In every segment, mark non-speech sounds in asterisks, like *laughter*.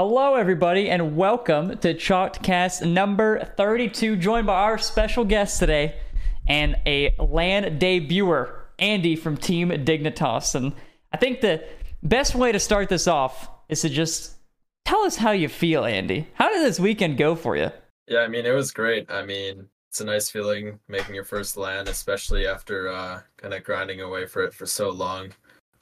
Hello, everybody, and welcome to Chalked Cast number 32, joined by our special guest today and a LAN debuter, Andy from Team Dignitas. And I think the best way to start this off is to just tell us how you feel, Andy. How did this weekend go for you? Yeah, I mean, it was great. I mean, it's a nice feeling making your first LAN, especially after uh, kind of grinding away for it for so long.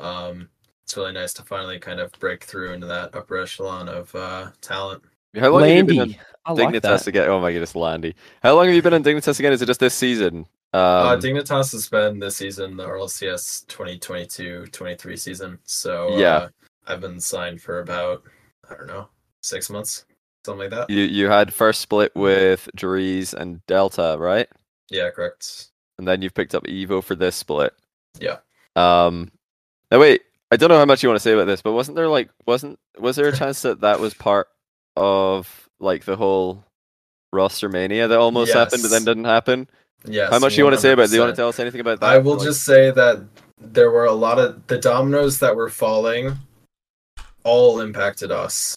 Um, it's really nice to finally kind of break through into that upper echelon of uh, talent. How long have you been Landy. I on like Dignitas again? Oh my goodness, Landy. How long have you been on Dignitas again? Is it just this season? Um, uh, Dignitas has been this season, the RLCS 2022-23 season. So Yeah. uh, I've been signed for about, I don't know, six months, something like that. you you had first split with Dreaz and Delta, right? Yeah, correct. And then you've picked up Evo for this split. Yeah. Um. Now wait, I don't know how much you want to say about this, but wasn't there like wasn't was there a *laughs* chance that that was part of like the whole roster mania that almost happened but then didn't happen? Yes. how much do you want to say about it? Do you want to tell us anything about that? I will Like- just say that there were a lot of the dominoes that were falling all impacted us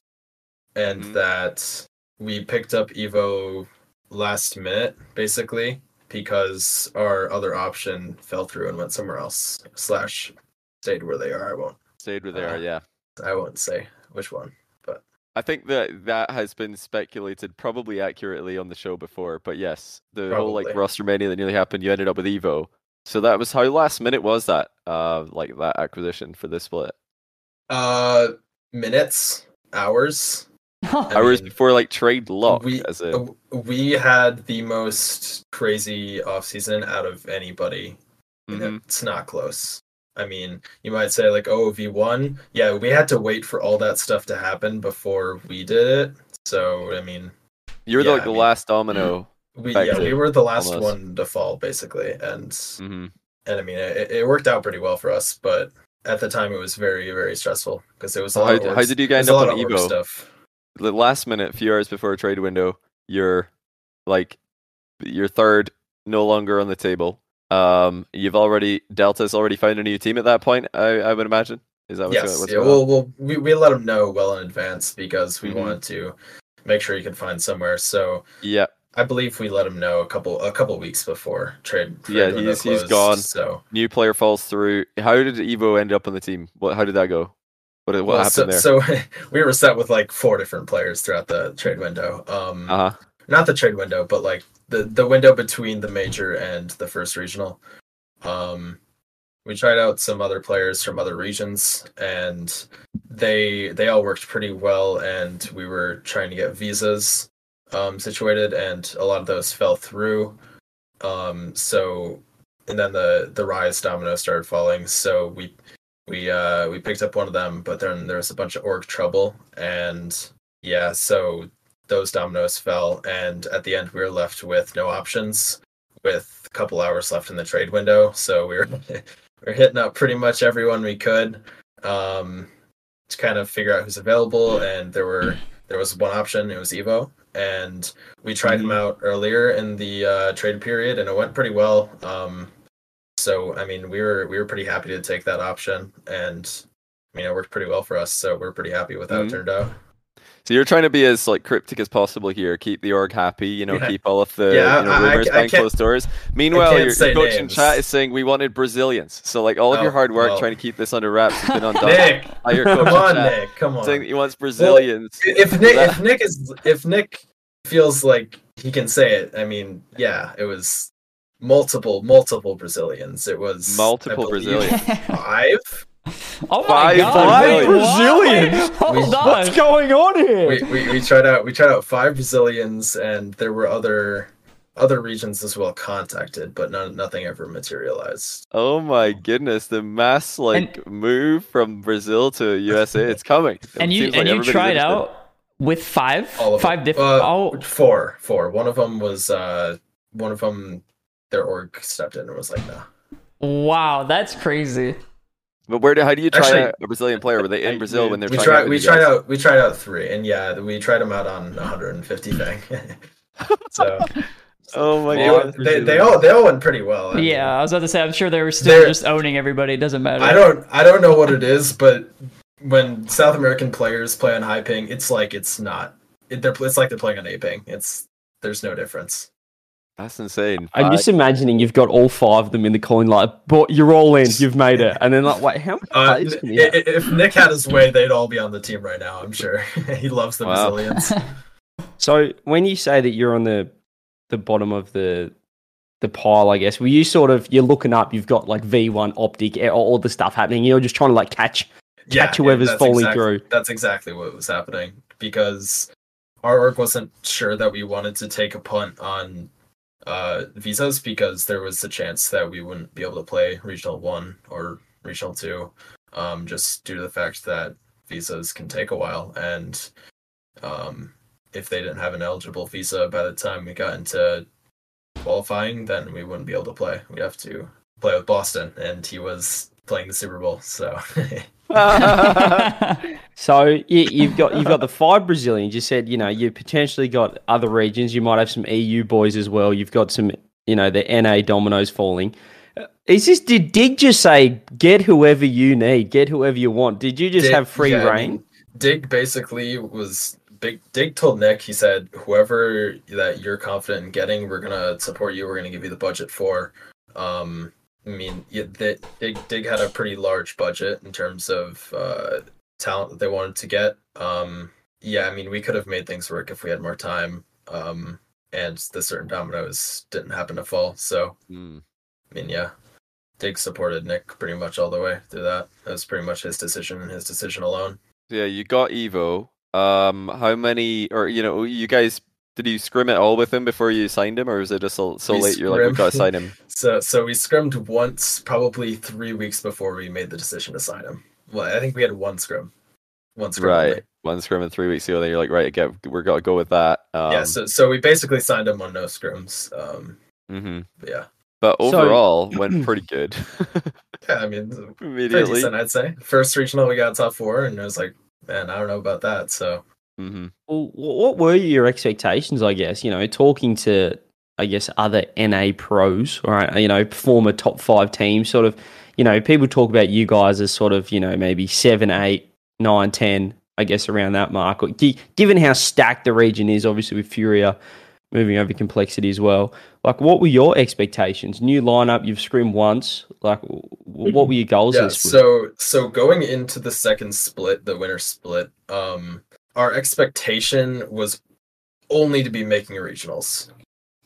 and Mhm. that we picked up Evo last minute basically because our other option fell through and went somewhere else slash stayed where they are. I won't stayed where they uh, yeah. I won't say which one. But I think that that has been speculated probably accurately on the show before, but yes, the whole like Probably. roster mania that nearly happened, you ended up with Evo. So that was how last minute was that, uh, like that acquisition for this split. Uh minutes, hours. *laughs* Hours mean, before like trade lock, we- as in, We had the most crazy offseason out of anybody Mhm. it's not close. I mean, you might say like, "Oh, V1." Yeah, we had to wait for all that stuff to happen before we did it. So, I mean, you were yeah, like I the mean- last domino. we yeah, we were the last almost. one to fall basically, and hmm and I mean, it, it worked out pretty well for us, but at the time it was very very stressful because it was a lot how, of how did you guys end up on Evo? stuff. The last minute, a few hours before a trade window, you're like your third, no longer on the table. Um, you've already Delta's already found a new team at that point. I, I would imagine. Is that what's yes, going, what's yeah, well, well, we, we let them know well in advance because we Mhm. wanted to make sure you could find somewhere. So Yeah, I believe we let him know a couple a couple weeks before trade. trade Yeah, he's- he's closed, gone. So new player falls through. How did Evo end up on the team? What? How did that go? What? What well, happened so, there? so *laughs* we were set with like four different players throughout the trade window. Um, uh huh. not the trade window, but like the the window between the major and the first regional. Um, we tried out some other players from other regions, and they they all worked pretty well. And we were trying to get visas um, situated, and a lot of those fell through. Um, so, and then the the rise domino started falling. So we we uh we picked up one of them, but then there was a bunch of org trouble, and yeah, so those dominoes fell, and at the end we were left with no options, with a couple hours left in the trade window. So we were *laughs* we are hitting up pretty much everyone we could, um, to kind of figure out who's available. And there were there was one option. It was Evo, and we tried him out earlier in the uh, trade period, and it went pretty well. Um, so I mean, we were we were pretty happy to take that option, and I mean, it worked pretty well for us. So we're pretty happy with how Mhm. it turned out. So you're trying to be as like cryptic as possible here. Keep the org happy. You know, Yeah. keep all of the Yeah, you know, I- I rumors ca- I behind closed doors. Meanwhile, your, your coach in chat is saying we wanted Brazilians. So like all of your Oh, hard work well. trying to keep this under wraps has been *laughs* undone. Nick, by your coach come on, chat, Nick, come on. saying he wants Brazilians. if Nick if *laughs* Nick is if Nick feels like he can say it, I mean, yeah, it was multiple multiple Brazilians. It was I Multiple believe, Brazilians. Five. Oh my Five god! Brazilians. wait, what? Brazilians? Hold on. What's going on here? We, we we tried out we tried out five Brazilians, and there were other other regions as well contacted, but none nothing ever materialized. Oh my goodness, the mass like move from Brazil to USA, it's coming. It and you like and you tried interested. out with five, All of five them. different. Uh, oh, four four. One of them was uh one of them their org stepped in and was like, nah. wow, that's crazy. But where do how do you try Actually, out a Brazilian player? Were they in I- Brazil when they're we trying tried out with we tried guys? out we tried out three and yeah we tried them out on 150 thing *laughs* so Oh my they, god. they, they all they all went pretty well I mean, Yeah, I was about to say. I'm sure they were still They're- just owning everybody. It doesn't matter. i don't i don't know what it is but when South American players play on high ping, it's like it's not. It, they're, it's like they're playing on A ping. It's there's no difference. That's insane. I'm I- just imagining you've got all five of them in the calling like, but you're all in, you've made it, and then like, wait, how many Uh, players can i- you have? if Nick had his way, they'd all be on the team right now. I'm sure. *laughs* he loves the Wow. Brazilians. *laughs* So when you say that you're on the the bottom of the the pile, I guess, were you sort of you're looking up, you've got like V1 optic, all, all the stuff happening, you're just trying to like catch yeah, Catch whoever's that's falling exact- through. That's exactly what was happening because our org wasn't sure that we wanted to take a punt on uh, visas because there was a chance that we wouldn't be able to play regional one or regional two, um, just due to the fact that visas can take a while and um, if they didn't have an eligible visa by the time we got into qualifying, then we wouldn't be able to play. We'd have to play with Boston, and he was playing the Super Bowl, so. *laughs* *laughs* *laughs* So you, you've got you've got the five Brazilians. You said you know you potentially got other regions. You might have some EU boys as well. You've got some you know the NA dominoes falling. Uh, Is this did Dig just say get whoever you need, get whoever you want? Did you just Dig- have free yeah, I reign? mean, Dig basically was big. Dig told Nick, he said, "Whoever that you're confident in getting, we're gonna support you. We're gonna give you the budget for." Um, I mean, yeah, they, Dig Dig had a pretty large budget in terms of uh, talent that they wanted to get. Um, yeah, I mean, we could have made things work if we had more time. Um, and the certain dominoes didn't happen to fall. So, Hmm. I mean, yeah, Dig supported Nick pretty much all the way through that. That was pretty much his decision and his decision alone. Yeah, you got Evo. Um, how many, or you know, you guys did you scrim it all with him before you signed him, or was it just so, so late? You're like, we scrim- gotta sign him. *laughs* So so we scrimmed once, probably three weeks before we made the decision to sign him. Well, I think we had one scrim. one scrim. only. Right, one scrim in three weeks ago. Then you're like, right, get, we're gonna go with that. Um, yeah. So so we basically signed him on no scrims. Um. mhm. But yeah. But So- overall, went *clears throat* pretty good. *laughs* Yeah. I mean, pretty Immediately. decent, I'd say. First regional, we got top four, and I was like, man, I don't know about that. So hmm Well, what were your expectations? I guess you know, talking to I guess other NA pros, or you know, former top five teams. Sort of, you know, people talk about you guys as sort of you know maybe seven, eight, nine, ten. I guess around that mark. Gi- Given how stacked the region is, obviously with Furia moving over complexity as well. Like, what were your expectations? New lineup, you've scrimmed once. Like, what were your goals? yeah. So so going into the second split, the winter split, um, our expectation was only to be making regionals,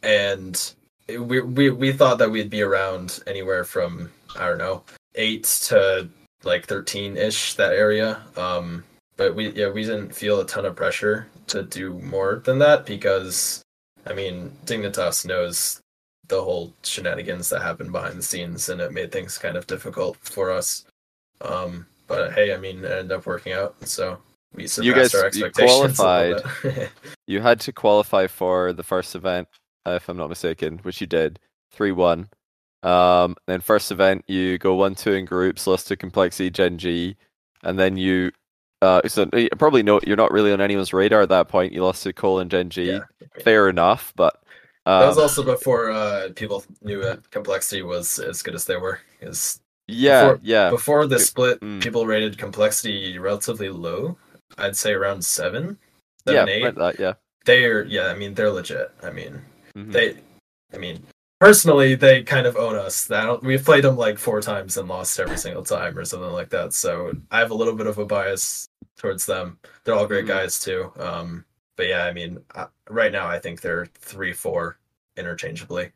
and we we we thought that we'd be around anywhere from I don't know eight to like thirteen ish that area. Um, but we yeah we didn't feel a ton of pressure to do more than that because I mean Dignitas knows the whole shenanigans that happened behind the scenes and it made things kind of difficult for us. Um, but hey, I mean, it ended up working out, so we surpassed guys- our you expectations. little bit. *laughs* You had to qualify for the first event, uh, if I'm not mistaken, which you did, three one. Um, then first event, you go one two in groups, lost to Complexity Gen G, and then you. Uh, so probably know you're not really on anyone's radar at that point. You lost to Cole and Gen G. Yeah. Fair enough, but that was um, also before uh, people knew that complexity was as good as they were. Because yeah, before- yeah. before the split, Mm. people rated complexity relatively low. I'd say around seven, yeah, eight. that, yeah. They're yeah, I mean, they're legit. I mean, Mhm. they, I mean, personally, they kind of own us. That we've played them like four times and lost every single time or something like that. So I have a little bit of a bias towards them. They're all great Mhm. guys too. Um, but yeah, I mean, uh, right now I think they're three, four interchangeably.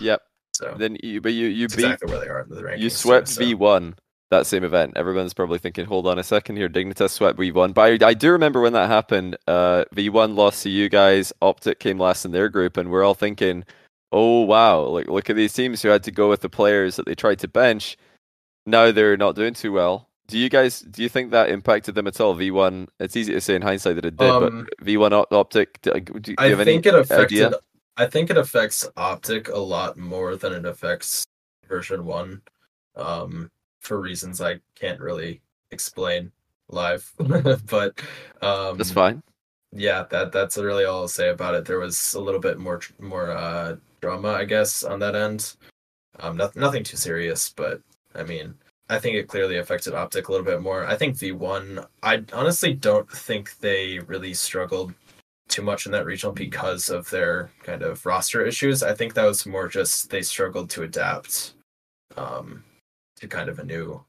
Yep. So Then you, but you you beat exactly where they are in the rankings. You swept so. V1 that same event. Everyone's probably thinking, hold on a second here, Dignitas swept V1. But I, I do remember when that happened. Uh, V1 lost to you guys, Optic came last in their group, and we're all thinking, oh wow, like look at these teams who had to go with the players that they tried to bench. Now they're not doing too well. Do you guys do you think that impacted them at all? V1, it's easy to say in hindsight that it did, Um, but V1 Op- Optic, do, do you I think it affected. idea? I think it affects Optic a lot more than it affects version one, um, for reasons I can't really explain live. *laughs* but um, That's fine. yeah, that that's really all I'll say about it. There was a little bit more more uh, drama, I guess, on that end. Um, nothing too serious, but I mean, I think it clearly affected Optic a little bit more. I think V1, I honestly don't think they really struggled too much in that regional because of their kind of roster issues. I think that was more just they struggled to adapt um, to kind of a new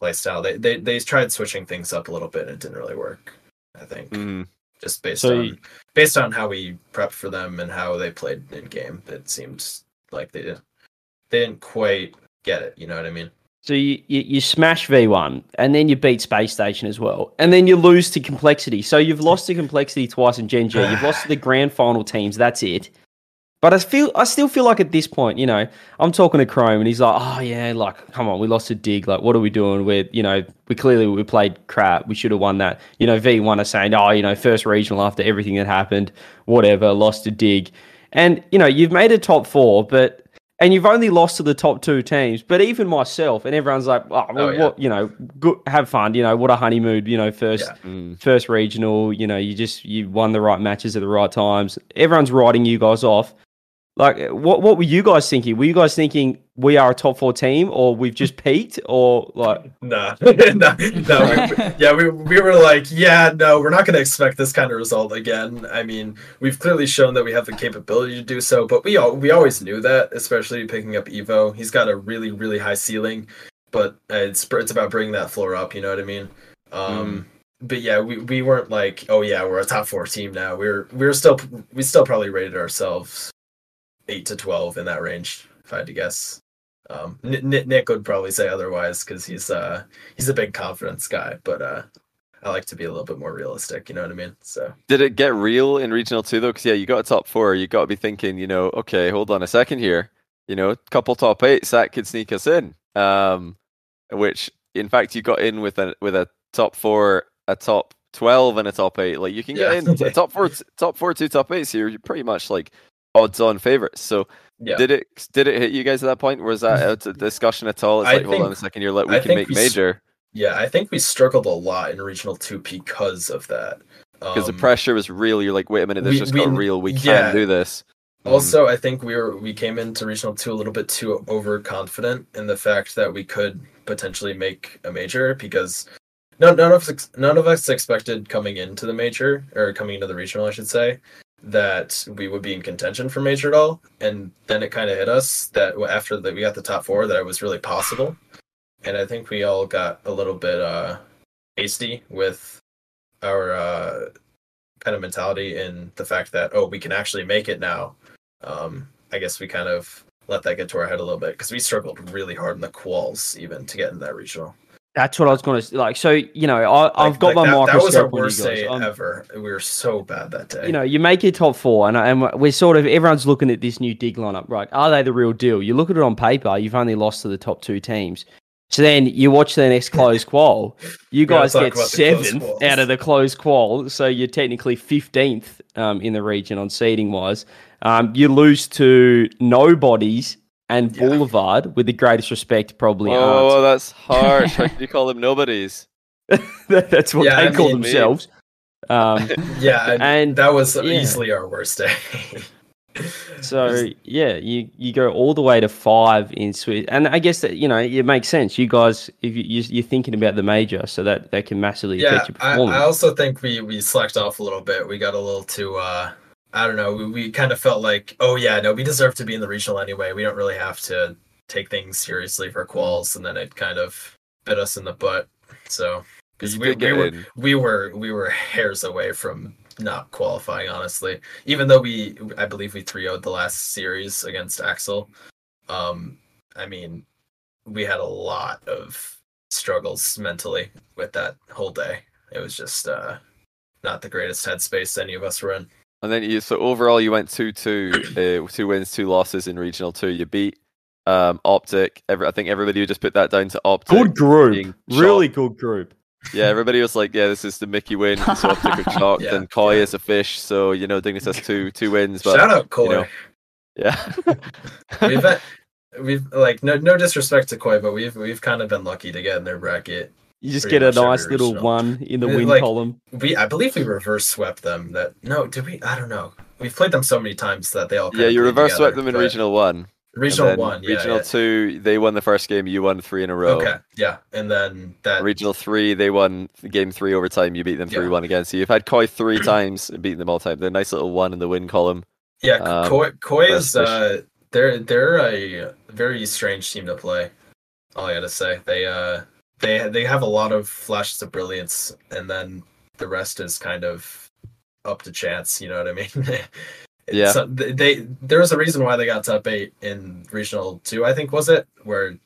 lifestyle. They, they they tried switching things up a little bit and it didn't really work. I think Mm. Just based So on you- based on how we prepped for them and how they played in game, it seemed like they didn't they didn't quite get it. You know what I mean? So you, you, you smash V1 and then you beat Space Station as well. And then you lose to Complexity. So you've lost to Complexity twice in Gen G. You've lost to the grand final teams. That's it. But I feel I still feel like at this point, you know, I'm talking to Chrome and he's like, "Oh yeah, like come on, we lost a Dig. Like, what are we doing? We're, you know, we clearly we played crap. We should have won that." You know, V1 are saying, "Oh, you know, first regional after everything that happened, whatever, lost a Dig." And you know, you've made a top four, but and you've only lost to the top two teams. But even myself and everyone's like, "Oh, well, Oh, yeah. what? You know, good, have fun. You know, what a honeymoon. You know, first Yeah. Mm. first regional, you know, you just you won the right matches at the right times. Everyone's writing you guys off. Like, what what were you guys thinking? Were you guys thinking we are a top four team, or we've just peaked, or like, *laughs* No, no, *laughs* no. We, yeah, we we were like, yeah, no, we're not going to expect this kind of result again. I mean, we've clearly shown that we have the capability to do so, but we all we always knew that, especially picking up Evo. He's got a really really high ceiling, but it's it's about bringing that floor up. You know what I mean? Um, But yeah, we, we weren't like, oh yeah, we're a top four team now. We're we're still we still probably rated ourselves eight to twelve in that range, if I had to guess. Um, Nick, Nick- would probably say otherwise because he's uh he's a big confidence guy, but uh, I like to be a little bit more realistic. You know what I mean? So Did it get real in regional two though? Because yeah, you got a top four. You got to be thinking, you know, okay, hold on a second here. You know, a couple top eights that could sneak us in. Um, which in fact you got in with a with a top four, a top twelve, and a top eight. Like you can get Yeah. in a top four, *laughs* top four, two top eights. Here, you're pretty much like odds on favorites. So yeah, did it did it hit you guys at that point? Was that *laughs* a discussion at all? It's I like, hold on a second, you're like, we I can make we s- major yeah. I think we struggled a lot in regional two because of that. because the Um, pressure was real. You're like, wait a minute, this we- just got real. We yeah. can do this. Mm. Also, I think we were we came into regional two a little bit too overconfident in the fact that we could potentially make a major because no, none of us none of us expected coming into the major or coming into the regional, I should say, that we would be in contention for major at all. And then it kind of hit us that after that we got the top four that it was really possible. And I think we all got a little bit uh hasty with our uh kind of mentality in the fact that oh we can actually make it now um, I guess we kind of let that get to our head a little bit because we struggled really hard in the quals even to get in that regional. That's what I was going to like. So you know, I, I've Like- got like my that, that was our microscope worst guys. day ever. We were so bad that day. you know, you make your top four, and, and we're sort of everyone's looking at this new dig lineup, right? Are they the real deal? You look at it on paper, you've only lost to the top two teams. So then you watch the next close *laughs* qual. You guys get seventh out of the close qual, so you're technically fifteenth um, in the region on seeding wise. Um, you lose to nobodies and Yeah. Boulevard, with the greatest respect, probably Oh, aren't. that's *laughs* harsh. How can you call them nobodies? *laughs* That's what Yeah, they I call mean, themselves. Um, *laughs* yeah, and, and that was yeah. easily our worst day. So yeah, you you go all the way to five in Swiss, and I guess that you know it makes sense. You guys, if you, you you're thinking about the major, so that that can massively yeah, affect your I, performance. I also think we we slacked off a little bit. We got a little too. uh I don't know. We, we kind of felt like, oh yeah, no, we deserve to be in the regional anyway. We don't really have to take things seriously for quals, and then it kind of bit us in the butt. So because we, we were in. we were we were hairs away from not qualifying honestly even though we i believe we 3 0 the last series against axel um i mean we had a lot of struggles mentally with that whole day it was just uh not the greatest headspace any of us were in And then you so overall you went two two uh, two wins, two losses in regional two. You beat um Optic. Every, I think everybody would just put that down to Optic. good group, really good group. Yeah, everybody was like, "Yeah, this is the Mickey win." So Optic are *laughs* chalked, Yeah, and Koi yeah. is a fish. So you know, Dignitas has two two wins. But shout out koi know, yeah, *laughs* we've had, we've like no no disrespect to koi but we've we've kind of been lucky to get in their bracket You just get a much every nice little regional. one in the Uh, win like- column. we I believe we reverse swept them. That no, did we? I don't know. We've played them so many times that they all. yeah, kinda you reverse together, swept them in but- regional one. Regional one, yeah, regional yeah. two, they won the first game. You won three in a row. Okay, yeah, and then that Regional three, they won game three overtime. You beat them Yeah. three one again. So you've had Koi three times and beaten them all time. They're a nice little one in the win column. Yeah, Um, Koi, Koi is uh, they're they're a very strange team to play. All I gotta say, they uh they they have a lot of flashes of brilliance, and then the rest is kind of up to chance. You know what I mean? *laughs* Yeah. So they, there was a reason why they got top eight in regional two. I think was it where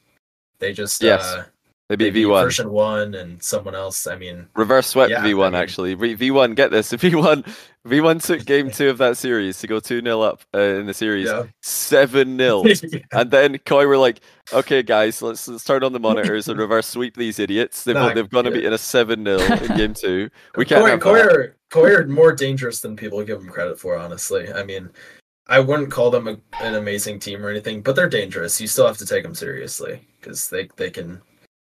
they just Yes. uh, They beat V one. version one and someone else. I mean, Reverse swept Yeah, V one I mean- actually. V one, get this. *laughs* V one, V one took game *laughs* two of that series to go two 0 up uh, in the series, yeah. seven 0 *laughs* And then Koi were like, "Okay, guys, let's, let's turn on the monitors and reverse sweep these idiots. They've Nah, they've gone to be in a seven 0 in game two. We can't Koi, Koi, are, Koi are more dangerous than people give them credit for, honestly. I mean, I wouldn't call them a, an amazing team or anything, but they're dangerous. You still have to take them seriously because they, they can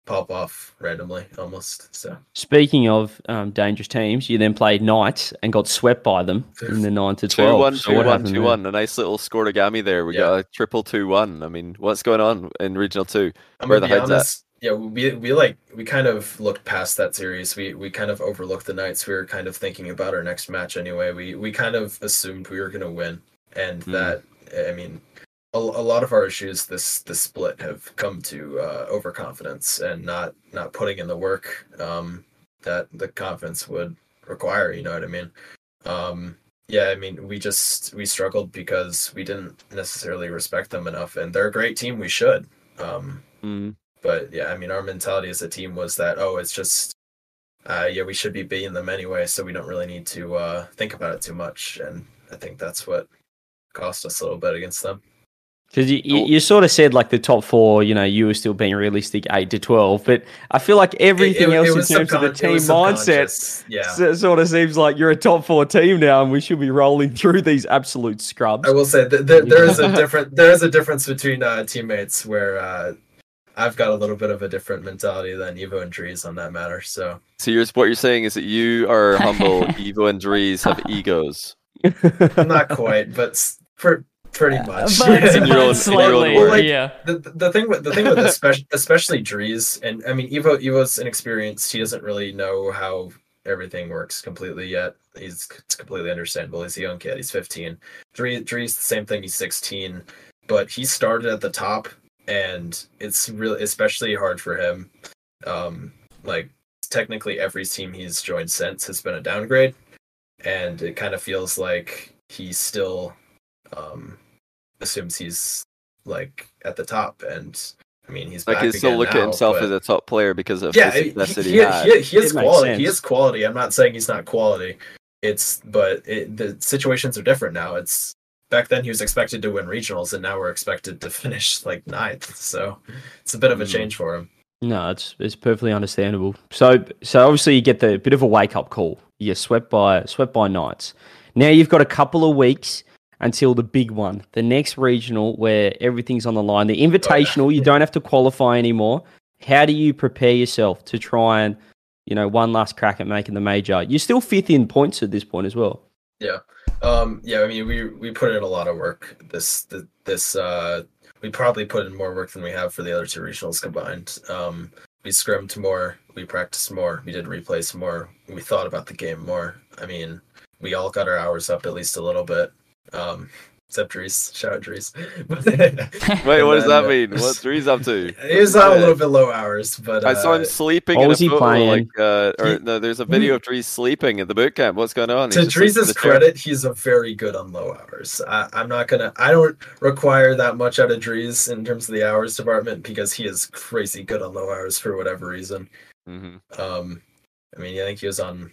pop off randomly almost. So Speaking of um, dangerous teams, you then played Knights and got swept by them in the nine to Two twelve. one, So two what one, happened two. A nice little score to scoregami there. We Yeah. got a triple two one. I mean, what's going on in regional two? I'm Where gonna the be head's at. Yeah, we we like we kind of looked past that series. We we kind of overlooked the Knights. We were kind of thinking about our next match anyway. We we kind of assumed we were gonna win, and Hmm. that I mean, a, a lot of our issues this this split have come to uh, overconfidence and not not putting in the work um, that the confidence would require. You know what I mean? Um, yeah, I mean, we just we struggled because we didn't necessarily respect them enough, and they're a great team. We should. Um, Mm. but yeah, I mean, our mentality as a team was that oh, it's just uh, yeah, we should be beating them anyway, so we don't really need to uh, think about it too much. And I think that's what cost us a little bit against them. Because you, you, Oh. you sort of said like the top four, you know, you were still being realistic eight to twelve, but I feel like everything It- it- else it in was terms of the team was mindset subconscious, Yeah, s- sort of seems like you're a top four team now, and we should be rolling through these absolute scrubs. I will say that there, there is a different there is a difference between uh, teammates where uh, I've got a little bit of a different mentality than Evo and Dreaz on that matter. So So you're, what you're saying is that you are humble. *laughs* Evo and Dreaz have egos. *laughs* not quite, but s- for pretty much. but, *laughs* In your own- but in slightly, words. Like, yeah. the, the thing with the thing with *laughs* especially especially Dreaz and I mean Evo Evo's inexperienced. He doesn't really know how everything works completely yet. He's it's completely understandable. He's a young kid. He's 15. Dreaz Dreaz the same thing. He's 16, but he started at the top, and it's really especially hard for him. Um, like technically every team he's joined since has been a downgrade, and it kind of feels like he's still um assumes he's like at the top and I mean he's Like back he still again look at himself but- as a top player because of yeah the he, success he, he, he, he, he is It quality he sense. is quality I'm not saying he's not quality it's but it, the situations are different now it's back then he was expected to win regionals and now we're expected to *laughs* finish like ninth so it's a bit of a Mm. change for him No, it's it's perfectly understandable. So so obviously you get the bit of a wake up call. You get swept by swept by Knights. Now you've got a couple of weeks until the big one, the next regional where everything's on the line. The invitational, you don't have to qualify anymore. How do you prepare yourself to try and you know one last crack at making the major? You're still fifth in points at this point as well. Yeah. Um, yeah, I mean, we we put in a lot of work. This th- this uh, we probably put in more work than we have for the other two regionals combined. Um, we scrimmed more, we practiced more, we did replays more, we thought about the game more. I mean, we all got our hours up at least a little bit. Um, except Dreaz, shout out Dreaz. *laughs* *laughs* Wait, what does that mean? then, uh, What's Dreaz up to? He was on a little bit low hours, but I saw him uh, sleeping what in a was he photo, playing? like, uh, or He- no, there's a video of Dreaz sleeping at the boot camp. What's going on? to He's just, like, in Dreaz' the chair. credit, he's a very good on low hours. I, I'm not gonna. I don't require that much out of Dreaz in terms of the hours department because he is crazy good on low hours for whatever reason. Mhm. Um, I mean, I think he was on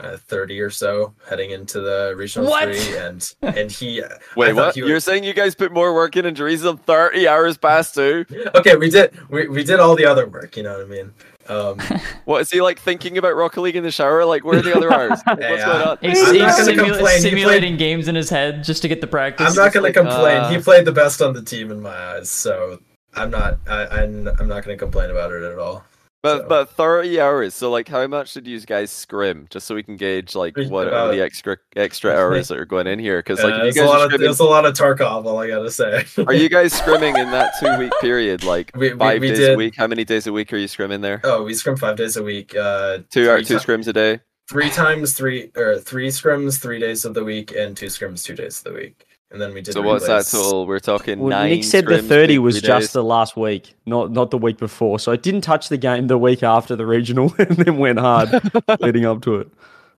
uh, 30 or so heading into the regional What? three, and and he. *laughs* Wait, what? he You're saying you guys put more work in and Dreaz on 30 hours past two? *laughs* Okay, we did. We, we did all the other work. You know what I mean? Um, *laughs* What is he like thinking about Rocket League in the shower? Like, where are the other hours? Like, What's Yeah. going on? He's, I'm he's not gonna simula- complain, he simulating games in his head just to get the practice. I'm not going like, to complain. uh, he played the best on the team in my eyes, so I'm not. I, I'm, I'm not going to complain about it at all. But So- but thirty hours. So like, how much did you guys scrim? Just so we can gauge like Pretty- what are the extra extra *laughs* hours that are going in here. Because like, Uh, if there's you a guys lot of there's a lot of Tarkov. All I gotta say. are you guys *laughs* scrimming in that two week period? Like We- we- five we days a week? How many days a week are you scrimming there? Oh, we scrim five days a week. Uh, Two two scrims a day. three times three or three scrims three days of the week and two scrims two days of the week and then we did So what's that relays. total? We're talking Well, nine. Nick said the 30 was three just the last week, not not the week before. So it didn't touch the game the week after the regional *laughs* and then went hard *laughs* leading up to it.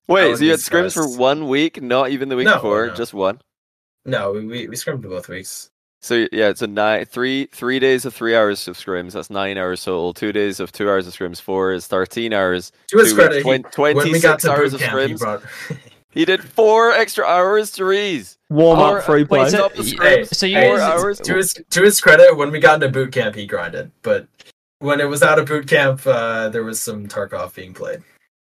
Wait, so you be had scrims for one week, not even the week No, before, no. just one. no we, we, we scrimmed both weeks So yeah, it's a nine, three, three days of three hours of scrims. That's nine hours total. Two days of two hours of scrims. Four is thirteen hours. to his Two credit weeks, he, twen- when we got 26 hours boot of camp scrims. *laughs* brought He did four extra hours, to Therese. Warm up free wait, play. so- the Hey. So you hey, four hours. to his to his credit when we got into boot camp he grinded but when it was out of boot camp uh, there was some Tarkov being played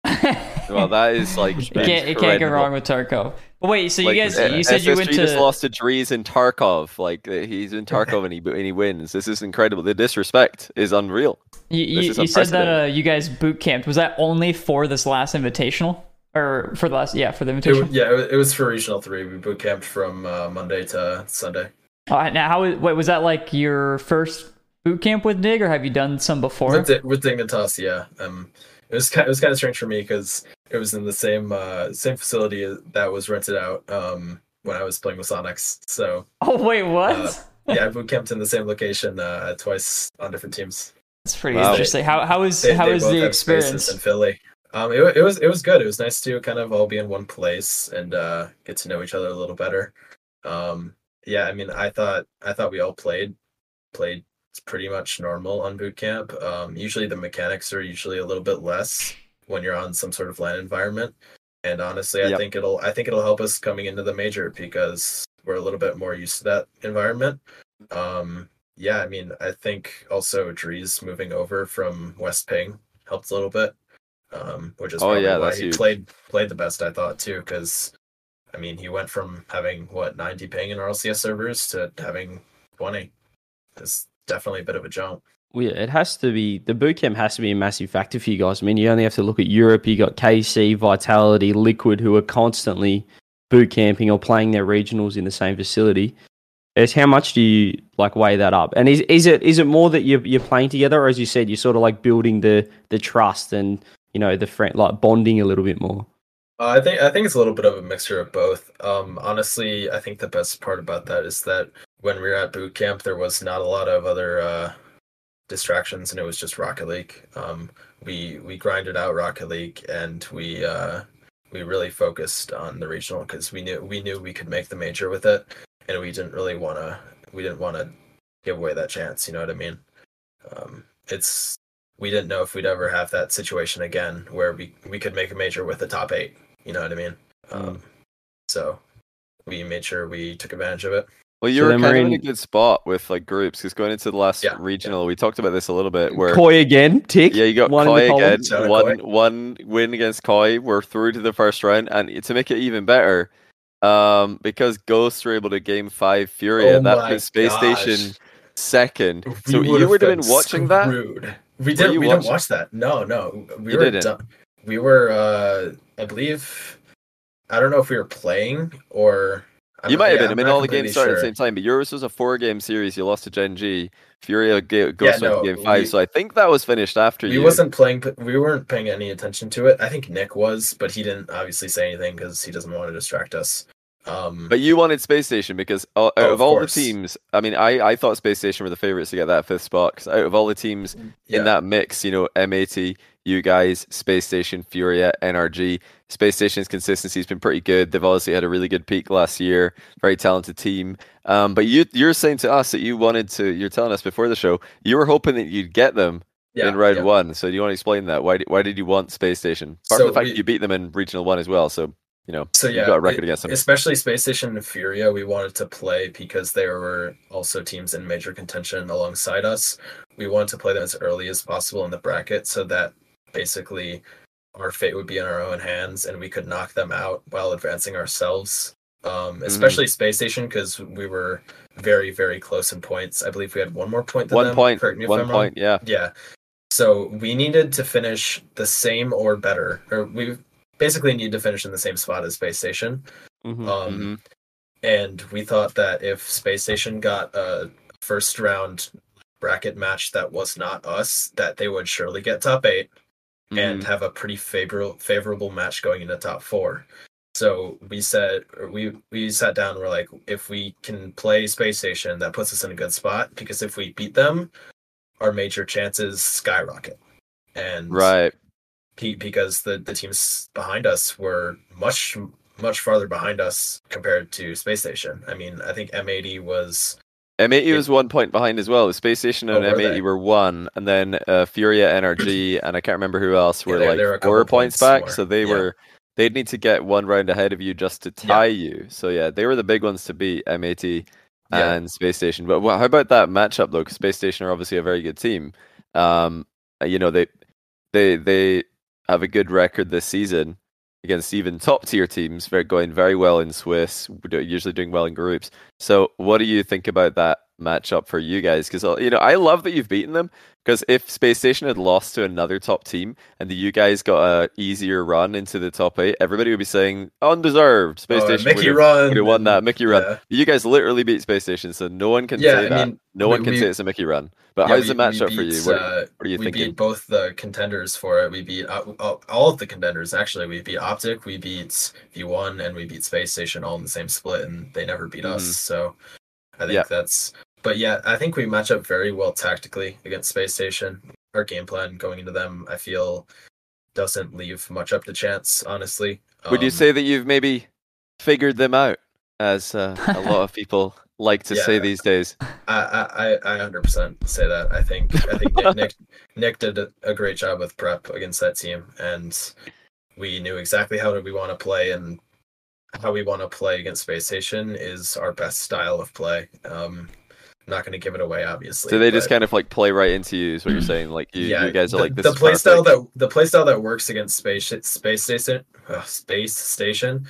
*laughs* Well, that is like it can't, you can't go wrong with Tarkov. But wait, so you guys, uh, you said you went SSG just to. lost to Dreaz in Tarkov. Like uh, he's in Tarkov and he and he wins. This is incredible. The disrespect is unreal. You, you, is you said that uh, you guys boot camped. Was that only for this last invitational, or for the last? Yeah, for the it, yeah it was, for regional three we boot camped from uh, monday to sunday Uh, now, how? Wait, was that like your first boot camp with Dig, or have you done some before? with, Di- with dignitas yeah um it was kind it was kind of strange for me because it was in the same uh same facility that was rented out um when i was playing with sonics so Oh wait, what? Uh, yeah i boot camped in the same location uh twice on different teams That's pretty Wow. interesting. How how was They- how they was both the have spaces experience? in philly um it, it was it was good. It was nice to kind of all be in one place and uh get to know each other a little better. Um yeah i mean i thought i thought we all played played pretty much normal on boot camp. Um usually the mechanics are usually a little bit less when you're on some sort of LAN environment. And honestly i Yep. think it'll i think it'll help us coming into the major because we're a little bit more used to that environment. Um yeah i mean i think also Dreaz moving over from west ping helped a little bit um which is Oh, probably yeah, why he huge. played played the best i thought too because i mean he went from having what 90 ping in rlcs servers to having 20 it's definitely a bit of a jump Well, yeah, it has to be the boot camp has to be a massive factor for you guys. I mean, you only have to look at Europe. You got KC, Vitality, Liquid, who are constantly boot camping or playing their regionals in the same facility. Is how much do you like weigh that up? And is is it is it more that you're you're playing together, or as you said, you're sort of like building the the trust and you know the friend like bonding a little bit more? Uh, I think I think it's a little bit of a mixture of both. Um, honestly, I think the best part about that is that when we were at boot camp, there was not a lot of other uh, distractions, and it was just Rocket League. Um, we we grinded out Rocket League, and we uh, we really focused on the regional because we knew we knew we could make the major with it, and we didn't really want to we didn't want to give away that chance. You know what I mean? Um, it's we didn't know if we'd ever have that situation again where we we could make a major with the top eight. You know what I mean? Um, so we made sure we took advantage of it. Well, you So were kind we're of in a good spot with like groups because going into the last Yeah, regional, we talked about this a little bit. Where Koi again, tick. yeah, you got one Koi again, Shout one Koi. one win against Koi. We're through to the first round, and to make it even better, um, because Ghosts were able to game five Furia, Oh that my put Space gosh. Station second. so you would've were been watching that? We didn't. you We didn't watch that. No, no. We You were didn't? done. We were. uh I believe. I don't know if we were playing or. I'm You might have been. I mean, all the games started at the same time, but yours was a four-game series. You lost to Gen G. Furia Ghost went no, game five, we- so I think that was finished after We you. wasn't playing. We weren't paying any attention to it. I think Nick was, but he didn't obviously say anything because he doesn't want to distract us. Um, But you wanted Space Station because uh, out Oh, of all course. the teams, I mean, I, I thought Space Station were the favorites to get that fifth spot. Because out of all the teams yeah. in that mix, you know, M80, you guys, Space Station, Furia, NRG, Space Station's consistency has been pretty good. They've obviously had a really good peak last year. Very talented team. Um, but you you're saying to us that you wanted to. You're telling us before the show you were hoping that you'd get them yeah, in round yeah. one. So do you want to explain that? Why did, why did you want Space Station? Apart from So the fact we- that you beat them in regional one as well. So you know, So yeah, got a record it- against them. especially Space Station and Furia. We wanted to play because there were also teams in major contention alongside us. We wanted to play them as early as possible in the bracket, so that basically our fate would be in our own hands, and we could knock them out while advancing ourselves. Mm-hmm. Um, especially Space Station because we were very, very close in points. I believe we had one more point than One them. point. correct me if One point. Yeah. Yeah. So we needed to finish the same or better, or we basically need to finish in the same spot as Space Station. Mhm. Um, Mhm. and we thought that if Space Station got a first round bracket match that was not us, that they would surely get top 8 and Mhm. have a pretty favorable favorable match going into top four. So we said we we sat down and we're like, if we can play Space Station, that puts us in a good spot because if we beat them, our major chances skyrocket. And right. Because the the teams behind us were much much farther behind us compared to Space Station. I mean, I think M80 was M80 was one point behind as well. The Space Station and Oh, M80 they? were one, and then uh, Furia, NRG, *clears throat* and I can't remember who else Yeah, were they- like four points points back. more. So they Yeah. were they'd need to get one round ahead of you just to Yeah. tie you. So yeah, they were the big ones to beat M80 Yeah. and Space Station. But wha- how about that matchup though Space Station are obviously a very good team. Um, you know they they they have a good record this season against even top tier teams. They're going very well in Swiss, usually doing well in groups. So what do you think about that matchup for you guys? Because uh, you know I love that you've beaten them. Because if Space Station had lost to another top team and the you guys got a easier run into the top eight, everybody would be saying undeserved. Space oh, Station Mickey would have, Run. would have won that Mickey run. Yeah. You guys literally beat Space Station, so no one can Yeah, say I that. mean, no we- one can we- say it's a Mickey run. But Yeah, how's we- the matchup for you? What, uh, what are you we thinking? beat both the contenders for it. We beat uh, all of the contenders. Actually, we beat Optic, we beat V1, and we beat Space Station all in the same split, and they never beat us. Mhm. So I think Yeah. that's. But yeah, I think we match up very well tactically against Space Station. Our game plan going into them, I feel, doesn't leave much up to chance. Honestly, Would you Um, say that you've maybe figured them out, as uh, a lot of *laughs* people like to say these days? I I I hundred percent say that. I think I think Nick Nick, Nick did a, a great job with prep against that team, and we knew exactly how we want to play, and how we want to play against Space Station is our best style of play. Um, I'm not going to give it away, obviously. So they just kind of like play right into you, is what you're saying? Like you, yeah, you guys are the, like this the is play style perfect. that the playstyle that works against Space Space Station uh, Space Station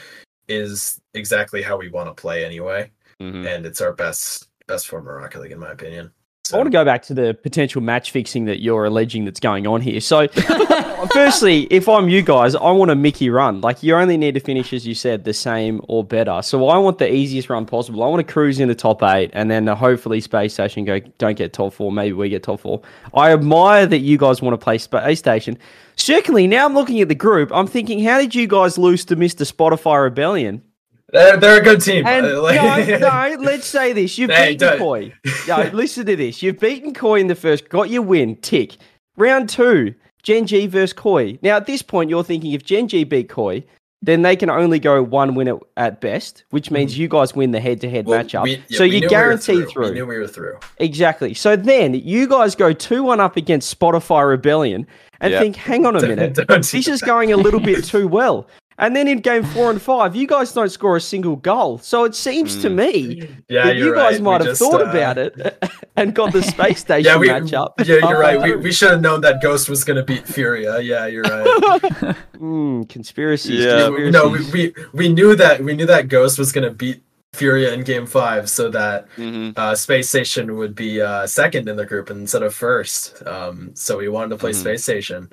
is exactly how we want to play anyway, Mhm. and it's our best best form of Rocket League in my opinion. I want to go back to the potential match fixing that you're alleging that's going on here. So, *laughs* firstly, if I'm you guys, I want a Mickey run. Like, you only need to finish, as you said, the same or better. So, I want the easiest run possible. I want to cruise in the top eight and then hopefully Space Station go don't get top four. Maybe we get top four. I admire that you guys want to play Space Station. Secondly, now I'm looking at the group. I'm thinking, how did you guys lose to Mr. Shopify Rebellion? They're, they're a good team. And like- no, no, *laughs* let's say this. You've Hey, beaten don't- Koi. *laughs* No, listen to this. You've beaten Koi in the first, got your win, tick. Round two, Gen G versus Koi. Now, at this point, you're thinking if Gen G beat Koi, then they can only go one win at, at best, which means mm-hmm. you guys win the head to head matchup. we- yeah, so you knew we through. through. We knew we were through. Exactly. So then you guys go 2 1 up against Shopify Rebellion and Yeah. think, hang on a *laughs* minute, this is going a little bit too well. And then in game four and five, you guys don't score a single goal. So it seems to me Yeah, that you're guys right. might We have just, thought uh, about it *laughs* and got the space *laughs* station Yeah, we, matchup. yeah, you're right. We, we should have known that Ghost was going to beat Furia. Yeah, you're right. *laughs* Mm, conspiracies. Yeah, We- no, we, we we knew that we knew that Ghost was going to beat Furia in Game Five, so that Mhm. uh, Space Station would be uh, second in the group instead of first. Um, so we wanted to play Mhm. Space Station.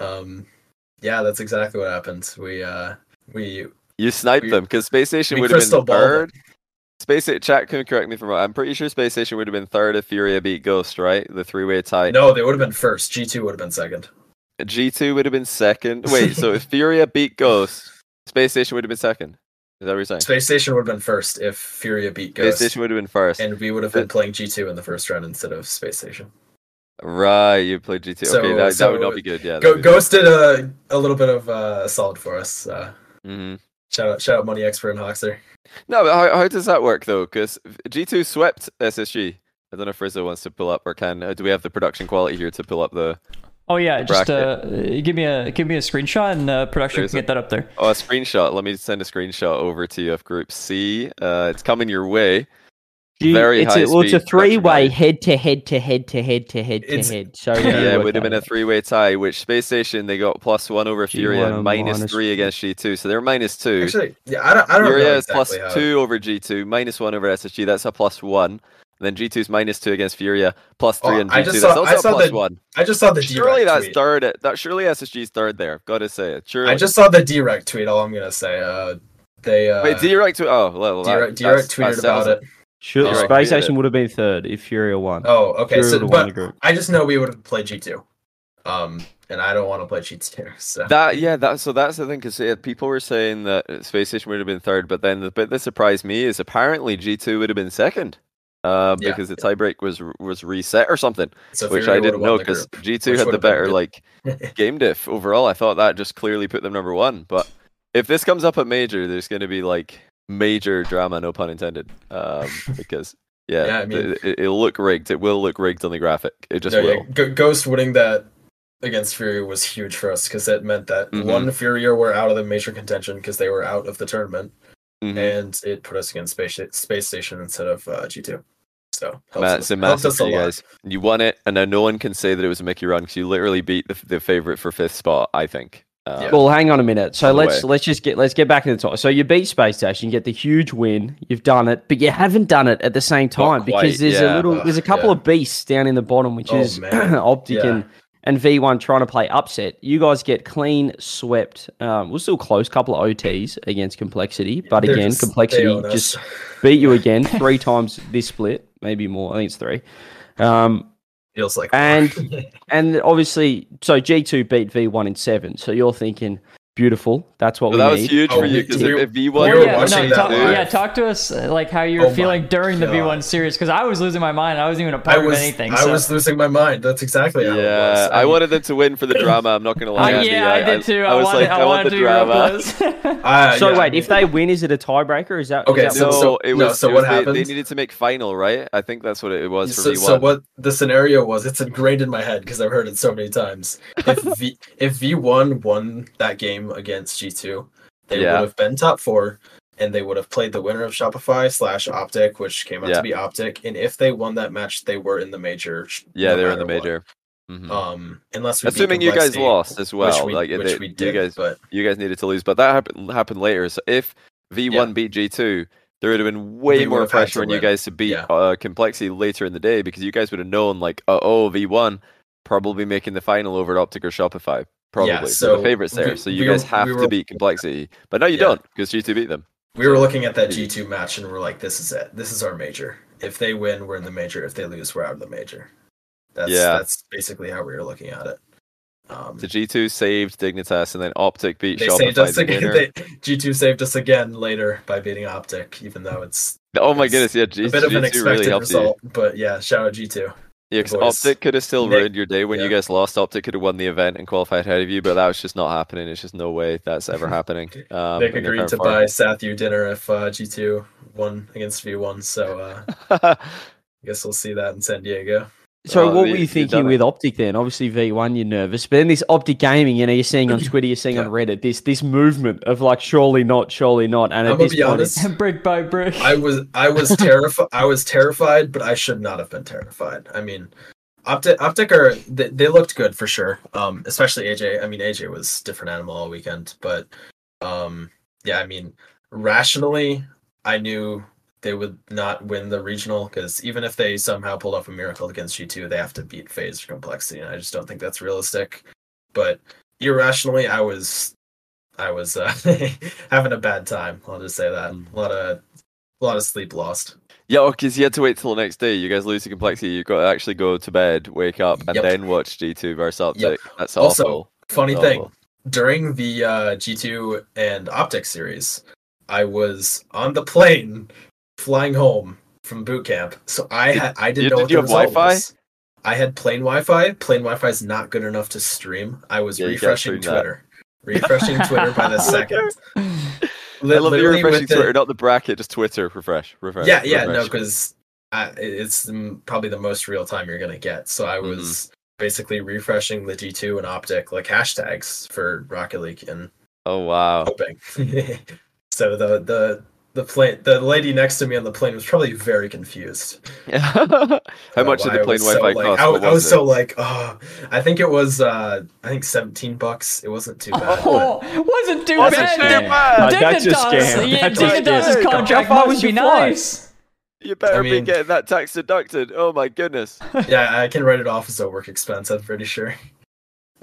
Um, yeah, that's exactly what happened. We uh, we You sniped We- them because Space Station would have been third. Space Sta- chat can correct me if I'm wrong. I'm pretty sure Space Station would have been third if Furia beat Ghost, right? The three way tie. no, they would have been first. G two would have been second. G2 would have been second. Wait, so if Furia beat Ghost, Space Station would have been second. Is that what you're saying? Space Station would have been first if Furia beat Ghost. Space Station would have been first. and we would have been playing G two in the first round instead of Space Station. Right, you played G2. So- okay, that, that would so not be good. Yeah. Go, Ghost did a a little bit of uh, solid for us. Uh, hmm shout out, shout out, Money Expert and Hoxer. No, but how, how does that work though? Because G2 swept SSG. I don't know if Rizzo wants to pull up or can. Uh, do we have the production quality here to pull up the Oh yeah, just uh, give me a give me a screenshot and uh, production There's can a- get that up there. oh a screenshot? Let me send a screenshot over to you of Group C. Uh, it's coming your way. You- very it's a, well, it's a high-speed three way production head to head to head to head to head to It's- head. So Yeah, how do you Yeah, it work would have that been a out? three-way tie. Which Space Station they got plus one over G1 Furia and and minus minus three three. against G2, so they're minus two. Actually, yeah, I don't, I don't Furia know is plus exactly how. two over G2, minus one over SSG. That's a plus one. then G2's minus two against Furia, plus three Oh, on I G2. just That's saw- also I a saw plus the one. I just saw the Surely direct that's tweet. third. At, that surely SSG's third there. Gotta say it. Surely. I just saw the direct tweet. All I'm gonna say. Uh, they uh, wait. direct to oh well. that- direct, that's- direct tweeted that about settles it. Sure, Oh, Space yeah. Station would have been third if Furia won. Oh, okay. Furia So, would have won but. I just know we would have played G two. Um, and I don't want to play G two. *laughs* So That yeah, that so that's the thing because yeah, people were saying that Space Station would have been third, but then the bit that surprised me is apparently G two would have been second, um, Yeah. because the tiebreak was was reset or something, so which Fury I didn't know because G two had the better like *laughs* game diff overall. I thought that just clearly put them number one, but if this comes up at major, there's going to be like major drama, no pun intended, um, *laughs* because. Yeah, Yeah, I mean- it, it'll look rigged. It will look rigged on the graphic. It just No, will. yeah, Ghost winning that against Furia was huge for us because it meant that Mhm. one Furia were out of the major contention because they were out of the tournament, Mhm. and it put us against Space Space Station instead of uh, G two. So helps Ma- us- it's a helps massive us for a you lot. guys. You won it, and now no one can say that it was a Mickey run because you literally beat the, the favorite for fifth spot. I think. Um, Yeah. Well, hang on a minute. So let's way. let's just get let's get back in the top. So you beat Space Station, you get the huge win. You've done it, but you haven't done it at the same time quite, because there's yeah. a little there's a couple yeah. of beasts down in the bottom, which Oh, is man. *clears throat* Optic Yeah. and and V1 trying to play upset. You guys get clean swept. Um, we're still close, couple of OTs against Complexity, but They're again, just- Complexity just beat you again three *laughs* times this split, maybe more. I think it's three. Um, feels like And- *laughs* and obviously, so G2 beat V1 in seven. So you're thinking, beautiful. That's what so we that was need. huge Oh, for you we- because we- if, if V we one, were yeah, watching no, that talk, yeah, talk to us uh, like how you were Oh feeling during the V1 series because I was losing my mind. I wasn't even a I part was of anything. I so. was losing my mind. That's exactly how it yeah, was. I mean, wanted them to win for the *laughs* drama. I'm not gonna Uh, lie. Andy. yeah, I, did too. I, was wanted, like, I, want the to be real drama. *laughs* uh, So yeah, wait, I if they win, is it a tiebreaker? Is that Okay, is that so- what- no, it no, was. so it what was they, they needed to make final, right? I think that's what it was for so, V so what the scenario was? It's ingrained in my head because I've heard it so many times. If *laughs* V if V one won that game against G two, they Yeah. would have been top four, and they would have played the winner of Shopify slash Optic, which came out Yeah. to be Optic. And if they won that match, they were in the major. Yeah, no they were in the major. Mhm. Um, unless Assuming you guys lost as well, which we, like they- we you guys- but you guys needed to lose, but that happened happened later. So if V1 Yeah. beat G2, there would have been way We more would have had pressure on you guys to beat Yeah. uh, Complexity later in the day because you guys would have known like, uh, oh, V1 probably making the final over at Optic or Shopify. Probably. Yeah, so the favorites there. we- so you we guys were- have we to beat Complexity. But no, you Yeah. don't because G2 beat them. we were looking at that G two match and we're like, this is it. This is our major. If they win, we're in the major. If they lose, we're out of the major. That's Yeah. that's basically how we were looking at it. Um, The G2 saved Dignitas and then Optic beat they Shopify. saved us again. *laughs* They, G2 saved us again later by beating Optic, even though it's oh my it's goodness, yeah, G- a bit of an G2 expected really helped you. result. But yeah, shout out G2. Yeah, because. Optic could have still Nick- ruined your day when you guys lost. Optic could have won the event and qualified ahead of you, but that was just not happening. It's just no way that's ever *laughs* happening. Um, Nick agreed to buy Satthew dinner if uh, G2 won against V1. So uh, *laughs* I guess we'll see that in San Diego. So Oh, what you- were you thinking done it. with Optic then? Obviously V1 you're nervous, but then this Optic gaming, you know, you're seeing on *clears throat* Twitter, you're seeing on Reddit, this this movement of like surely not, surely not, and I'm at gonna this be point, honest. it's- brick by brick. I was I was *laughs* terrified. I was terrified, but I should not have been terrified. I mean, Optic Optic are they, they looked good for sure. Um, especially AJ. I mean, AJ was different animal all weekend, but um, yeah. I mean, rationally, I knew they would not win the regional because even if they somehow pulled off a miracle against G two, they have to beat FaZe or Complexity, and I just don't think that's realistic. But irrationally, I was I was uh, *laughs* having a bad time. I'll just say that. A lot of a lot of sleep lost. Yeah, because you had to wait till the next day. You guys lose to complexity. You've got to actually go to bed, wake up, and Yep. then watch G2 versus Optic. Yep. That's Also, awful. Funny thing, during the uh, G2 and Optic series, I was on the plane flying home from boot camp. So I Did- had I didn't you- know did what you the have Wi-Fi? was. I had plane Wi-Fi. Plane Wi-Fi is not good enough to stream. I was Yeah, refreshing. Twitter. Refreshing Twitter by the *laughs* second. *laughs* I Li- love you're literally refreshing with the- Twitter, not the bracket, just Twitter. Refresh, refresh. yeah yeah no because it's probably the most real time you're gonna get so i Mm-hmm. was basically refreshing the g2 and optic like hashtags for rocket league and Oh wow. hoping *laughs* so the the the plane the lady next to me on the plane was probably very confused *laughs* How much did the plane was so, Wi-Fi like, cost? I, What I was it? so like oh i think it was uh i think 17 bucks it wasn't too bad Oh, wasn't too Wasn't bad. too Dig- bad. Uh, that's a Dignitas- scam. Yeah, That's a Dignitas' scam. contract How far must was be your flight? nice. You better be mean- getting that tax deducted. Oh my goodness. *laughs* Yeah, I can write it off as a work expense. I'm pretty sure.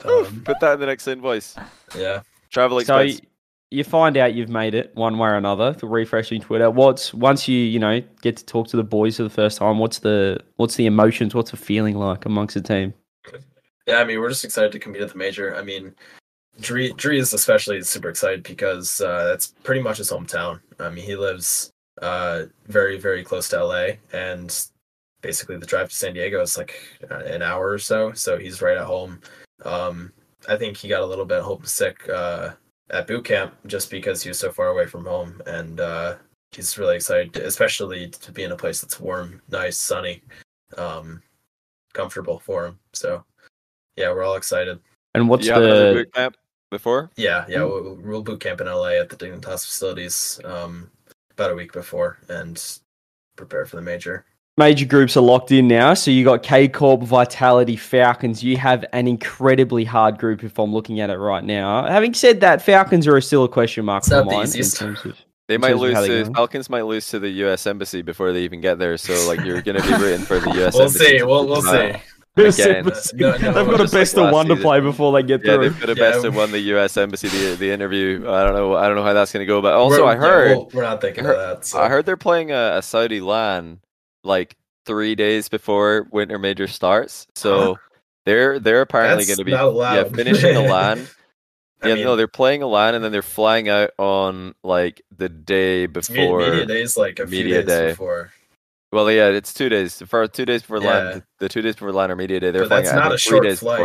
Um, Put that in the next invoice. yeah. Travel So expense. y- you find out you've made it one way or another through refreshing Twitter. What's once you you know get to talk to the boys for the first time? What's the what's the emotions? What's the feeling like amongst the team? Yeah, I mean, we're just excited to compete at the major. I mean, Dree, Dree is especially super excited because uh, that's pretty much his hometown. I mean, he lives uh, very, very close to LA, and basically the drive to San Diego is like uh, an hour or so. So he's right at home. Um, I think he got a little bit homesick uh, at boot camp just because he was so far away from home, and uh, he's really excited, to, especially to be in a place that's warm, nice, sunny, um, comfortable for him. So yeah, we're all excited. And what's you have the boot camp before? Yeah, yeah, Mm. we'll, we'll boot camp in LA at the Dignitas facilities um, about a week before and prepare for the major. Major groups are locked in now? So you got K Corp, Vitality, Falcons. You have an incredibly hard group if I'm looking at it right now. Having said that, Falcons are still a question mark It's for not the in terms of They In might terms lose to. Falcons might lose to the U.S. embassy before they even get there. So like you're gonna be rooting for the U.S. *laughs* We'll embassy. see. to We'll we'll see. *laughs* Again. *laughs* No, no, They've got a just like best of one to play before they get Yeah, through. they've got a Yeah. best of one. the U.S. embassy the the interview. I don't know. I don't know how that's gonna go. But also, We're- I heard we'll- we're not thinking I of that. So. I heard they're playing a, a Saudi LAN like three days before winter major starts. So they're they're apparently going to be yeah finishing the *laughs* LAN. Yeah, mean, no, they're playing a LAN and then they're flying out on like the day before. media days like a few media days day. before. Well, yeah, it's two days. For two days before Yeah. LAN, the two days before LAN or media day, they're But flying that's out not a three short flight.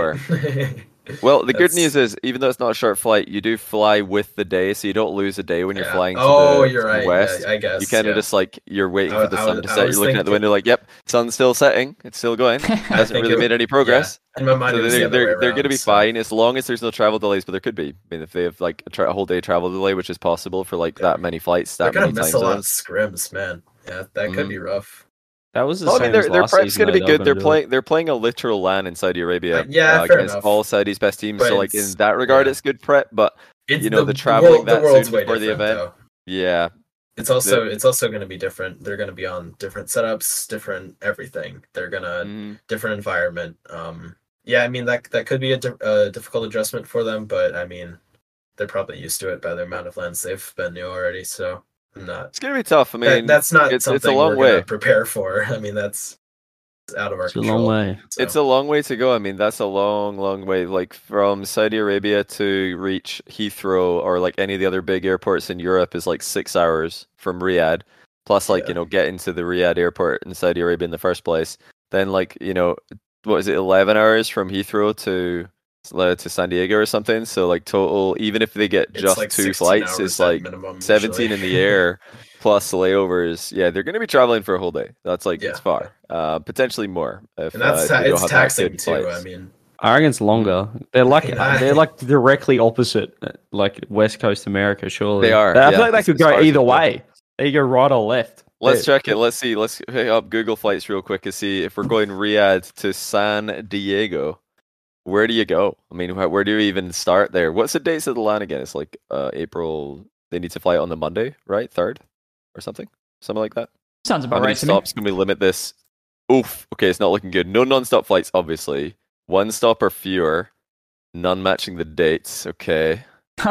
*laughs* Well, the good news is, even though it's not a short flight, you do fly with the day, so you don't lose a day when you're Yeah. flying to oh, the, you're the right. west. Yeah, I guess. you kind of yeah. just like you're waiting I- for the I sun to set. You're looking at the window, like, "Yep, sun's still setting. It's still going. *laughs* Hasn't really it- made any progress." In my mind, So they're other they're, they're going to be so- fine as long as there's no travel delays. But there could be. I mean, if they have like a, tra- a whole day travel delay, which is possible for like that many flights, that They're that gonna miss a lot of scrims, man. Yeah, that could Mhm. be rough. That was the Well, I mean, their as their last prep's going to be though, they were good. They're gonna do it. playing they're playing a literal LAN in Saudi Arabia. Uh, yeah, fair against enough. all Saudi's best teams. But so like in that regard, yeah. it's good prep. But It's You know, the traveling world, that the soon before the event. though. yeah, It's also it's also going to be different. They're going to be on different setups, different everything. They're gonna mhm. different environment. Um, yeah, I mean that that could be a, di- a difficult adjustment for them, but I mean they're probably used to it by the amount of LANs they've been to already. So I'm not. it's going to be tough. I that- mean, that's not it's- it's a long we're gonna way. prepare for. *laughs* I mean that's out of our It's a long way. so. It's a long way to go. I mean, that's a long, long way. Like from Saudi Arabia to reach Heathrow or like any of the other big airports in Europe is like six hours from Riyadh. Plus, like Yeah. you know, getting to the Riyadh airport in Saudi Arabia in the first place. Then, like you know, what is it, eleven hours from Heathrow to to San Diego or something? So like total, even if they get It's just like two flights, it's like minimum, seventeen usually. in the air. *laughs* Plus layovers, yeah, they're going to be traveling for a whole day. That's like it's far, uh, potentially more. If, and that's uh, if ta- they don't it's taxing too. flights. I mean, I reckon longer. They're like *laughs* Yeah. they're like directly opposite, uh, like West Coast America. Surely They are, I yeah, feel like they could go either way. They go right or left. Let's They- check it. Let's see. Let's pick up Google Flights real quick and see if we're going Riyadh to San Diego. Where do you go? I mean, wh- where do you even start there? What's the dates of the line again? It's like uh, April. They need to fly on the Monday, right? Third or something, something like that. Sounds How about many right stops can we limit this? Oof. Okay, it's not looking good. No non-stop flights, obviously. One stop or fewer. None matching the dates. Okay. *laughs*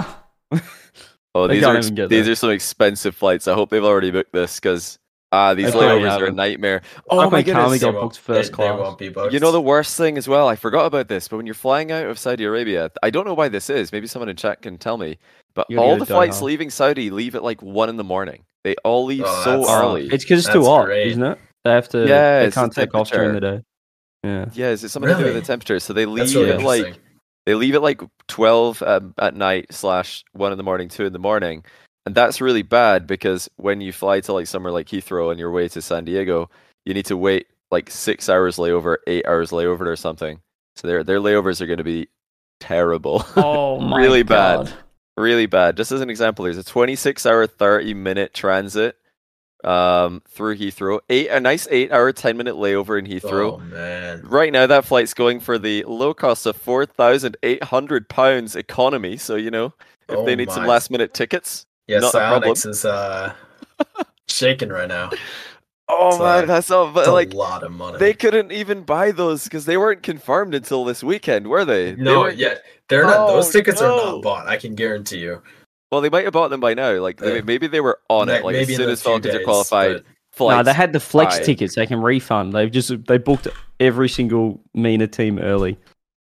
Oh, They these are ex- these are some expensive flights. I hope they've already booked this because ah, these layovers are a nightmare. Oh Oh my my goodness! got booked first they, class. They won't be booked. You know the worst thing as well. I forgot about this, but when you're flying out of Saudi Arabia, I don't know why this is. Maybe someone in chat can tell me. But You gotta all the flights Doha. leaving Saudi leave at like one in the morning. They all leave Oh, so early. it's because it's too That's hot, great. isn't it? They have to. Yeah, they it's the can't take off during the day. Yeah. Yeah, is it something to do with the temperature? So they leave really at like they leave at like twelve um, at night slash one in the morning, two in the morning, and that's really bad because when you fly to like somewhere like Heathrow on your way to San Diego, you need to wait like six hours layover, eight hours layover or something. So their their layovers are going to be terrible, Oh *laughs* my Really god. bad. really bad. Just as an example, there's a 26 hour, 30 minute transit um through Heathrow, eight a nice eight hour, 10 minute layover in Heathrow. Oh man. Right now, that flight's going for the low cost of four thousand eight hundred pounds economy. So you know, if Oh they need some last minute tickets, Yeah, not a is uh shaking right now. *laughs* Oh So, man, that's all. That's But like a lot of money. they couldn't even buy those because they weren't confirmed until this weekend, were they? They no, weren't- yeah, they're not. Oh, those tickets are not bought. I can guarantee you. Well, they might have bought them by now. Like they- Uh, maybe they were on Ne- it. Like as maybe in soon as few Falcons are qualified, but- flights. no, they had the flex buy. tickets. They can refund. They've just they booked every single MENA team early,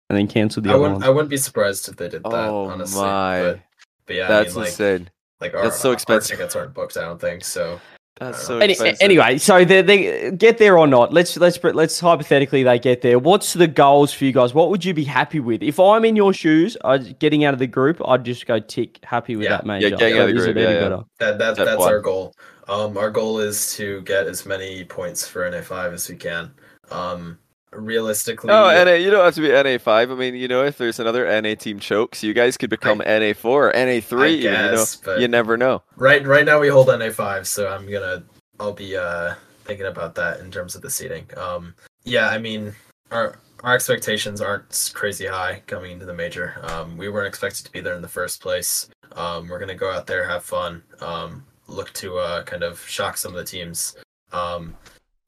and then cancelled the I other wouldn't. ones. I wouldn't be surprised if they did that. Oh honestly, my. But, but yeah, That's I mean, like, insane. Like our, That's so our expensive. tickets aren't booked. I don't think so. That's so Any, anyway, so they, they get there or not. Let's let's let's hypothetically they get there. What's the goals for you guys? What would you be happy with? If I'm in your shoes, I getting out of the group, I'd just go tick happy with Yeah. that major. getting out of the group, yeah, any yeah. better? That that that's one. our goal. Um, our goal is to get as many points for NA five as we can. Um, realistically, Oh, NA, you don't have to be NA five. I mean, you know, if there's another NA team chokes, you guys could become NA four or NA three. You know, but- you never know. right right now we hold NA five, so I'm gonna I'll be uh thinking about that in terms of the seating. Um, yeah, I mean our our expectations aren't crazy high coming into the major. Um, we weren't expected to be there in the first place. Um, we're gonna go out there, have fun, um, look to uh kind of shock some of the teams. Um,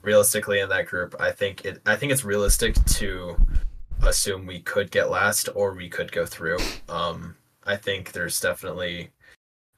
realistically in that group, I think it I think it's realistic to assume we could get last or we could go through. Um, I think there's definitely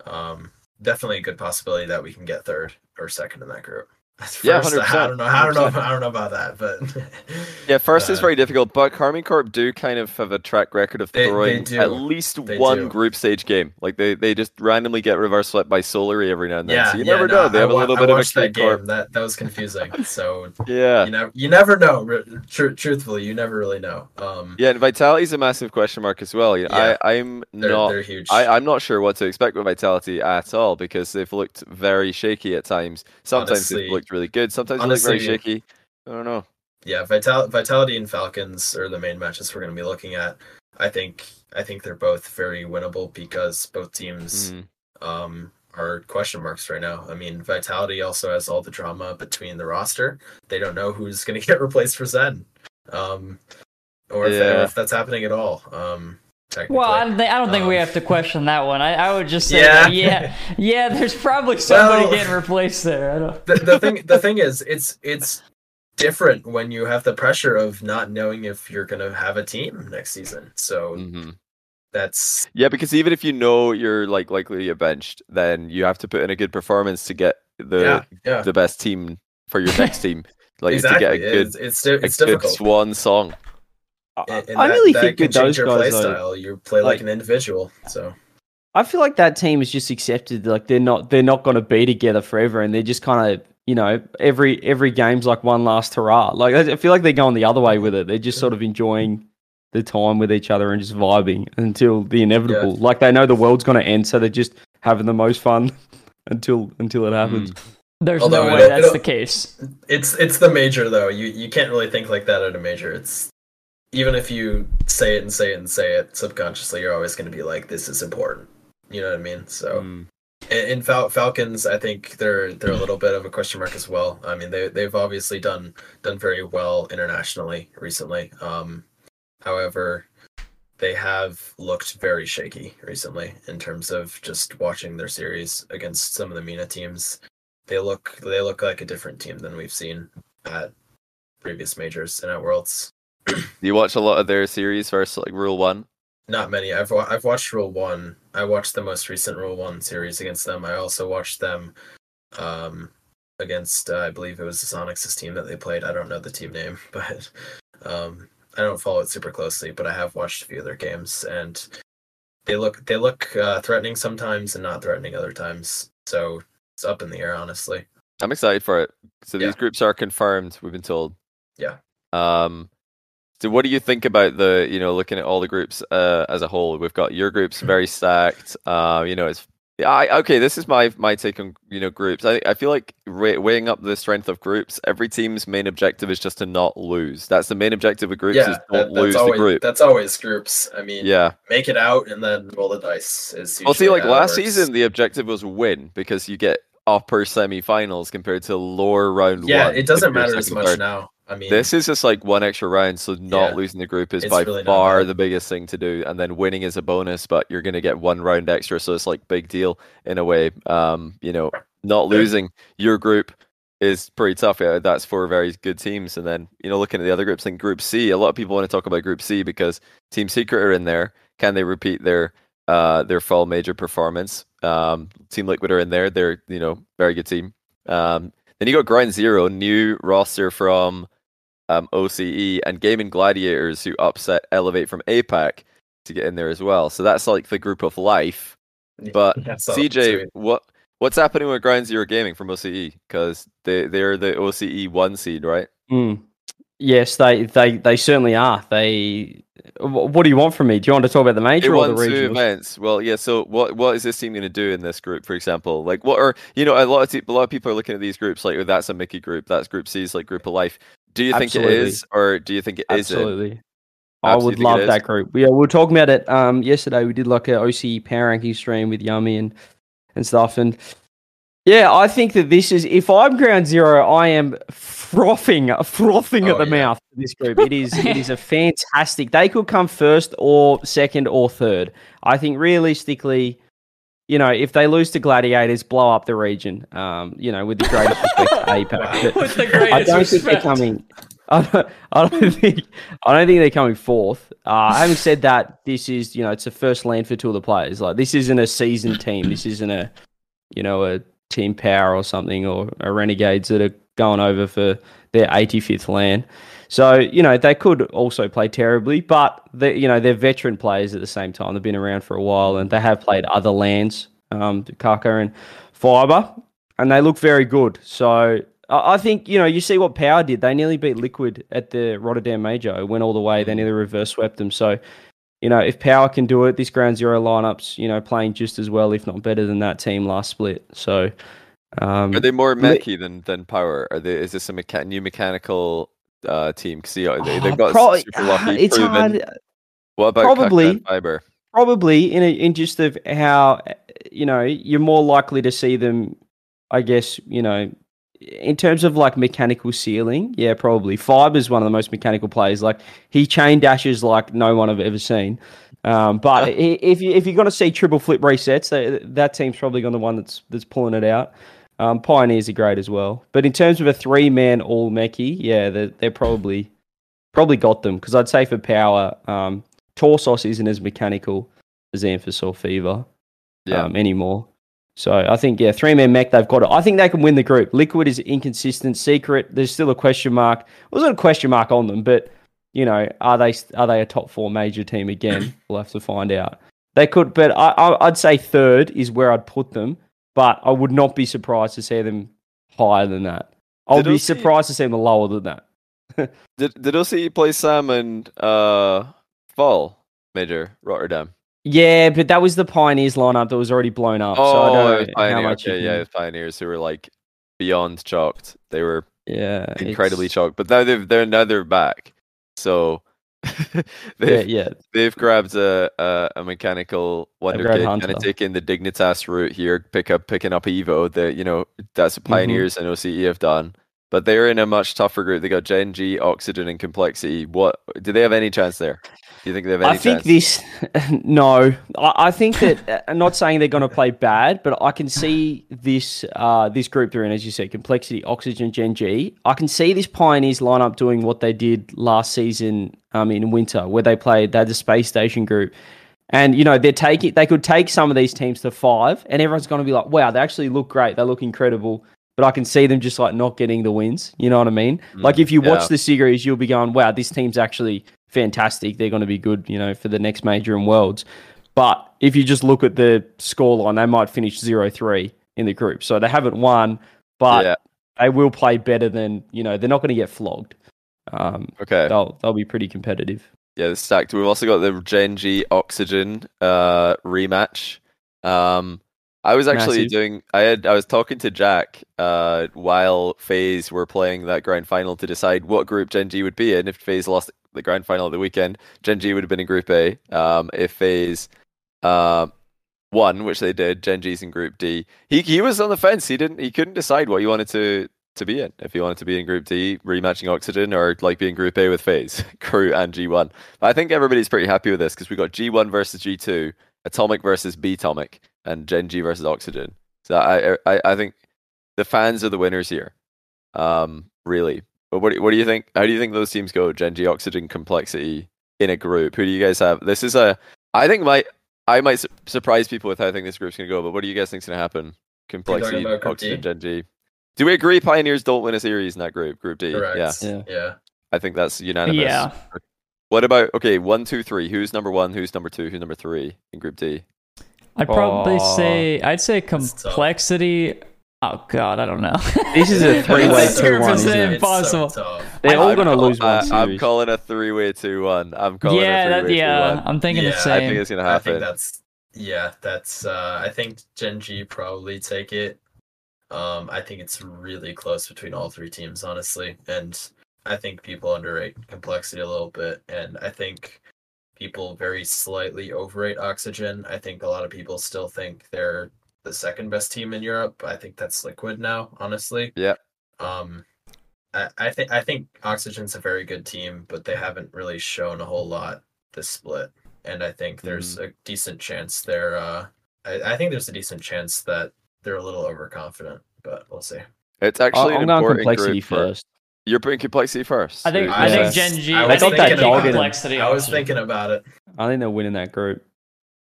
um definitely a good possibility that we can get third or second in that group. At Yeah, I 100%, don't know. I don't know. 100%. I don't know about that, but *laughs* Yeah, first is Uh, very difficult, but Karmine Corp do kind of have a track record of They- they throwing at least They one do. group stage game. Like they, they just randomly get reverse swept by Solary every now and then. yeah, so you yeah, never no, know. They I have a little I bit of a that key corp. game. That that was confusing. So Yeah. you know, you never know. Tru- truthfully, you never really know. Um, Yeah, and Vitality's a massive question mark as well. You know, Yeah. I, I'm they're not they're huge. I, I'm not sure what to expect with Vitality at all because they've looked very shaky at times. Sometimes Honestly- they've looked really good. Sometimes look very shaky. I don't know. yeah, Vital- Vitality and Falcons are the main matches we're going to be looking at. I think I think they're both very winnable because both teams Mm. um, are question marks right now. I mean, Vitality also has all the drama between the roster. They don't know who's going *laughs* to get replaced for Zen, um, or if, Yeah. or if that's happening at all. Um. Well, I don't think I don't think we Um, have to question that one. I, I would just say, Yeah. yeah, yeah, *laughs* yeah. There's probably somebody Well- getting replaced there. I don't. the, the thing the *laughs* thing is, it's it's different when you have the pressure of not knowing if you're going to have a team next season. So hmm that's Yeah, because even if you know you're like likely to get benched, then you have to put in a good performance to get the yeah, yeah. the best team for your next *laughs* team. Like exactly. to get a good it's it's, di- a it's good difficult. swan song. I, And- and I that- really that think can with those change your play guys, though, style. You play like, like- an individual. So I feel like that team is just accepted. Like they're not they're not going to be together forever, and they're just kind of you know every every game's like one last hurrah. Like I I feel like they're going the other way with it. They're just sort of enjoying the time with each other and just vibing until the inevitable. Like they know the world's going to end, so they're just having the most fun *laughs* until until it happens. Hmm. There's Although no way don't- that's it'll- the case. it's it's the major though. You you can't really think like that at a major. It's even if you say it and say it and say it subconsciously, you're always going to be like, "This is important." You know what I mean? So Mm. in, Fal- Falcons, I think they're they're a little bit of a question mark as well. I mean, they they've obviously done done very well internationally recently. Um, however, they have looked very shaky recently in terms of just watching their series against some of the MENA teams. They look they look like a different team than we've seen at previous majors and at Worlds. Do you watch a lot of their series versus like Rule One? Not many. I've wa- I've watched Rule One. I watched the most recent Rule One series against them. I also watched them um, against uh, I believe it was the Sonics' team that they played. I don't know the team name, *laughs* but um, I don't follow it super closely. But I have watched a few of their games, and they look they look uh, threatening sometimes and not threatening other times. So it's up in the air, honestly. I'm excited for it. So Yeah. these groups are confirmed. We've been told. Yeah. Um. So what do you think about the you know looking at all the groups uh, as a whole? We've got your groups *laughs* very stacked. Uh, you know it's. Yeah, I, okay. This is my my take on you know groups. I I feel like weighing up the strength of groups. Every team's main objective is just to not lose. That's the main objective of groups yeah, is don't that's lose always the group. that's always groups. I mean, Yeah. make it out and then roll the dice. Is Well, see, like last season, the objective was win because you get upper semi-finals compared to lower round yeah, one. it doesn't matter as much third. now. I mean, This is just like one extra round, so not Yeah. losing the group is by really far the biggest thing to do, and then winning is a bonus, but you're gonna get one round extra, so it's like big deal in a way. Um, you know, not losing your group is pretty tough. Yeah, that's four very good teams. And then, you know, looking at the other groups, in Group C, a lot of people want to talk about Group C because Team Secret are in there. Can they repeat their uh, their fall major performance? Um, team Liquid are in there. They're, you know, very good team. Um, then you got Ground Zero, new roster from um, OCE, and Gaming Gladiators, who upset Elevate from APAC to get in there as well. So that's like the group of life. But *laughs* That's so CJ, sweet. what what's happening with Ground Zero Gaming from OCE? Because they they're the OCE one seed, right? Mm. Yes, they, they they certainly are. They. What do you want from me? Do you want to talk about the They major or the won two regional? events. Well, yeah. So what what is this team going to do in this group, for example? Like what are you know a lot of te- a lot of people are looking at these groups like oh, that's a Mickey group, that's Group C's like Group of Life. Do you think Absolutely. it is, or do you think it isn't? Absolutely. I would love that group. Yeah, we were talking about it um, yesterday. We did like a OC power ranking stream with Yummy and and stuff. And yeah, I think that this is if I'm ground zero, I am frothing, frothing at Oh, the yeah. mouth for this group. It is it is a fantastic. They could come first or second or third. I think realistically, you know, if they lose to Gladiators, blow up the region. Um, you know, with the greatest respect to APAC. *laughs* With the greatest I don't think they're coming. I don't, I don't *laughs* think. I don't think they're coming fourth. Uh, having said that, this is you know it's the first LAN for two of the players. Like this isn't a seasoned team. This isn't a you know a team power or something or a renegades that are going over for their 85th LAN. So you know they could also play terribly, but they you know they're veteran players at the same time. They've been around for a while and they have played other LANs, um, Kaka and Fiber, and they look very good. So I I think you know you see what Power did. They nearly beat Liquid at the Rotterdam Major. Went all the way. They nearly reverse swept them. So you know if Power can do it, this Ground Zero lineups you know playing just as well, if not better than that team last split. So um, Are they more mechy than than Power? Are they? Is this a mecha- new mechanical uh, team? See, they, uh, they've got pro- super lucky. It's proven. hard. What about probably- Fiber? probably in a, in just of how you know you're more likely to see them i guess you know in terms of like mechanical ceiling yeah probably fiber's one of the most mechanical players like he chain dashes like no one i've ever seen um, *laughs* but if you if you're going to see triple flip resets that, that team's probably going to the one that's that's pulling it out um, pioneers are great as well but in terms of a three man all mechie yeah they're, they're probably probably got them because i'd say for power um, Torsos isn't as mechanical as Amphis or Fever Yeah. um, anymore. So I think yeah, three man mech they've got it. I think they can win the group. Liquid is inconsistent. Secret, there's still a question mark. Well, there's not a question mark on them, but you know, are they are they a top four major team again? *clears throat* we'll have to find out. They could, but I, I I'd say third is where I'd put them. But I would not be surprised to see them higher than that. I'll Did be surprised to see them lower than that. *laughs* Did did OCE play Sam and uh, Fall Major Rotterdam? Yeah, but that was the Pioneers lineup that was already blown up. so I Oh, don't how much. Okay, yeah, was Pioneers who were like beyond chalked. They were yeah, incredibly it's- chalked, but now they've they're now they're back. So Yeah, *laughs* they've yeah, they've grabbed a a, a mechanical wonder kid, kind of taking the Dignitas route here, pick up picking up Evo. that you know that's Mm-hmm. Pioneers and OCE have done. But they're in a much tougher group. They got Gen G, Oxygen, and Complexity. What do they have any chance there? Do you think they have any chance? I think chance? this. *laughs* No, I, I think that. uh, I'm not saying they're going to play bad, but I can see this uh, this group they're in, as you said, complexity, oxygen, Gen G. I can see this Pioneers lineup doing what they did last season um, in winter, where they played. They had the space station group, and you know they're taking. They could take some of these teams to five, and everyone's going to be like, "Wow, they actually look great. They look incredible." But I can see them just like not getting the wins. You know what I mean? like if you watch the series, you'll be going, "Wow, this team's actually fantastic. They're going to be good, you know, for the next major and worlds." But if you just look at the scoreline, they might finish 0-3 in the group. So they haven't won, but yeah. they will play better than you know. They're not going to get flogged. Um, Okay. they'll they'll be pretty competitive. Yeah, it's stacked. We've also got the Gen G Oxygen uh, rematch. Um, I was actually Massive. doing. I had. I was talking to Jack uh, while FaZe were playing that grand final to decide what group Gen G would be in. If FaZe lost the grand final of the weekend, Gen G would have been in Group A. Um, if FaZe um, won, which they did, Gen G's in Group D. He he was on the fence. He didn't. He couldn't decide what he wanted to to be in. If he wanted to be in Group D, rematching Oxygen, or like being Group A with FaZe, *laughs* Crew and G1. But I think everybody's pretty happy with this because we got G1 versus G2, Atomic versus B-Tomic, and Gen G versus Oxygen. So I I I think the fans are the winners here. Um, really. But what do- what do you think? How do you think those teams go? Gen G, Oxygen, Complexity in a group. Who do you guys have? This is a. I think my I might su- surprise people with how I think this group's gonna go. But what do you guys think's gonna happen? Complexity, Oxygen, D? Gen G. Do we agree Pioneers don't win a series in that group? Group D. Yeah, Yeah. Yeah. I think that's unanimous. Yeah. What about okay? One, two, three. Who's number one? Who's number two? Who's number three in Group D? I'd probably Aw. say I'd say tough. complexity. Oh God, I don't know. This is a *laughs* three-way It's two one, it's isn't it? impossible. It's so tough. They're all I'm gonna call- lose one I- I'm series. calling a three-way two-one. I'm calling yeah, a that, three-way yeah. two-one. I'm thinking the Yeah, I I think same. it's gonna I think happen. that's yeah, that's uh I think Gen G probably take it. Um I think it's really close between all three teams, honestly. And I think people underrate complexity a little bit. And I think people very slightly overrate oxygen. I think a lot of people still think they're the second best team in Europe. I think that's liquid now, honestly. Yeah. Um I, I think I think Oxygen's a very good team, but they haven't really shown a whole lot this split and I think there's Mm-hmm. a decent chance they're. Uh, I, I think there's a decent chance that they're a little overconfident, but we'll see. It's actually I'm an going important complexity group for- first. You're putting complexity first. I think Who- I Yeah. think Gen G. I I, was think got that Gen G dog in them. complexity. I was option. thinking about it. I think they're winning that group.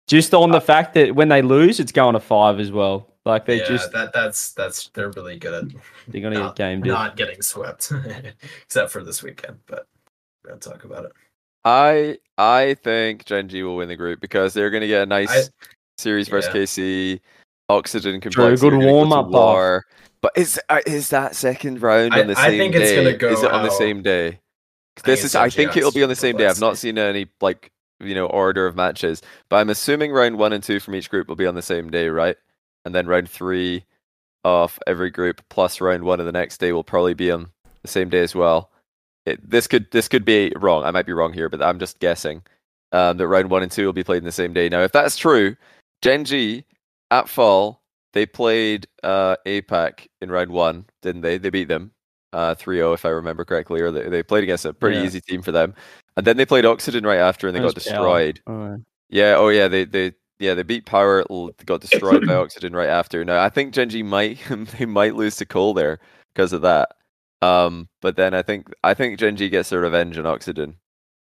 Just on the uh, fact that when they lose, it's going to five as well. Like they yeah, just that that's that's they're really good at they're gonna not, get gamed in. not getting swept, *laughs* except for this weekend. But we're gonna talk about it. I I think Gen G will win the group because they're going to get a nice I- series versus. KC. Oxygen True, complexity. good are gonna go to warm-up, though. war. But is uh, is that second round I- on the I same think day? go is it on the same day? This is. I think it'll be on the same day. I've not seen any like you know order of matches, but I'm assuming round one and two from each group will be on the same day, right? And then round three of every group plus round one of the next day will probably be on the same day as well. It, this could this could be wrong. I might be wrong here, but I'm just guessing um, that round one and two will be played in the same day. Now, if that's true, Gen G at fall they played uh, APAC in round one, didn't they? They beat them uh, 3-0 if I remember correctly, or they, they played against a pretty Yeah. easy team for them. And then they played Oxygen right after, and they got That was Power. destroyed. Alright. Yeah, oh yeah, they they yeah they beat Power, got destroyed by *clears throat* Oxygen right after. Now I think Gen G might *laughs* they might lose to Cole there because of that. Um, but then I think I think Gen G gets their revenge on Oxygen.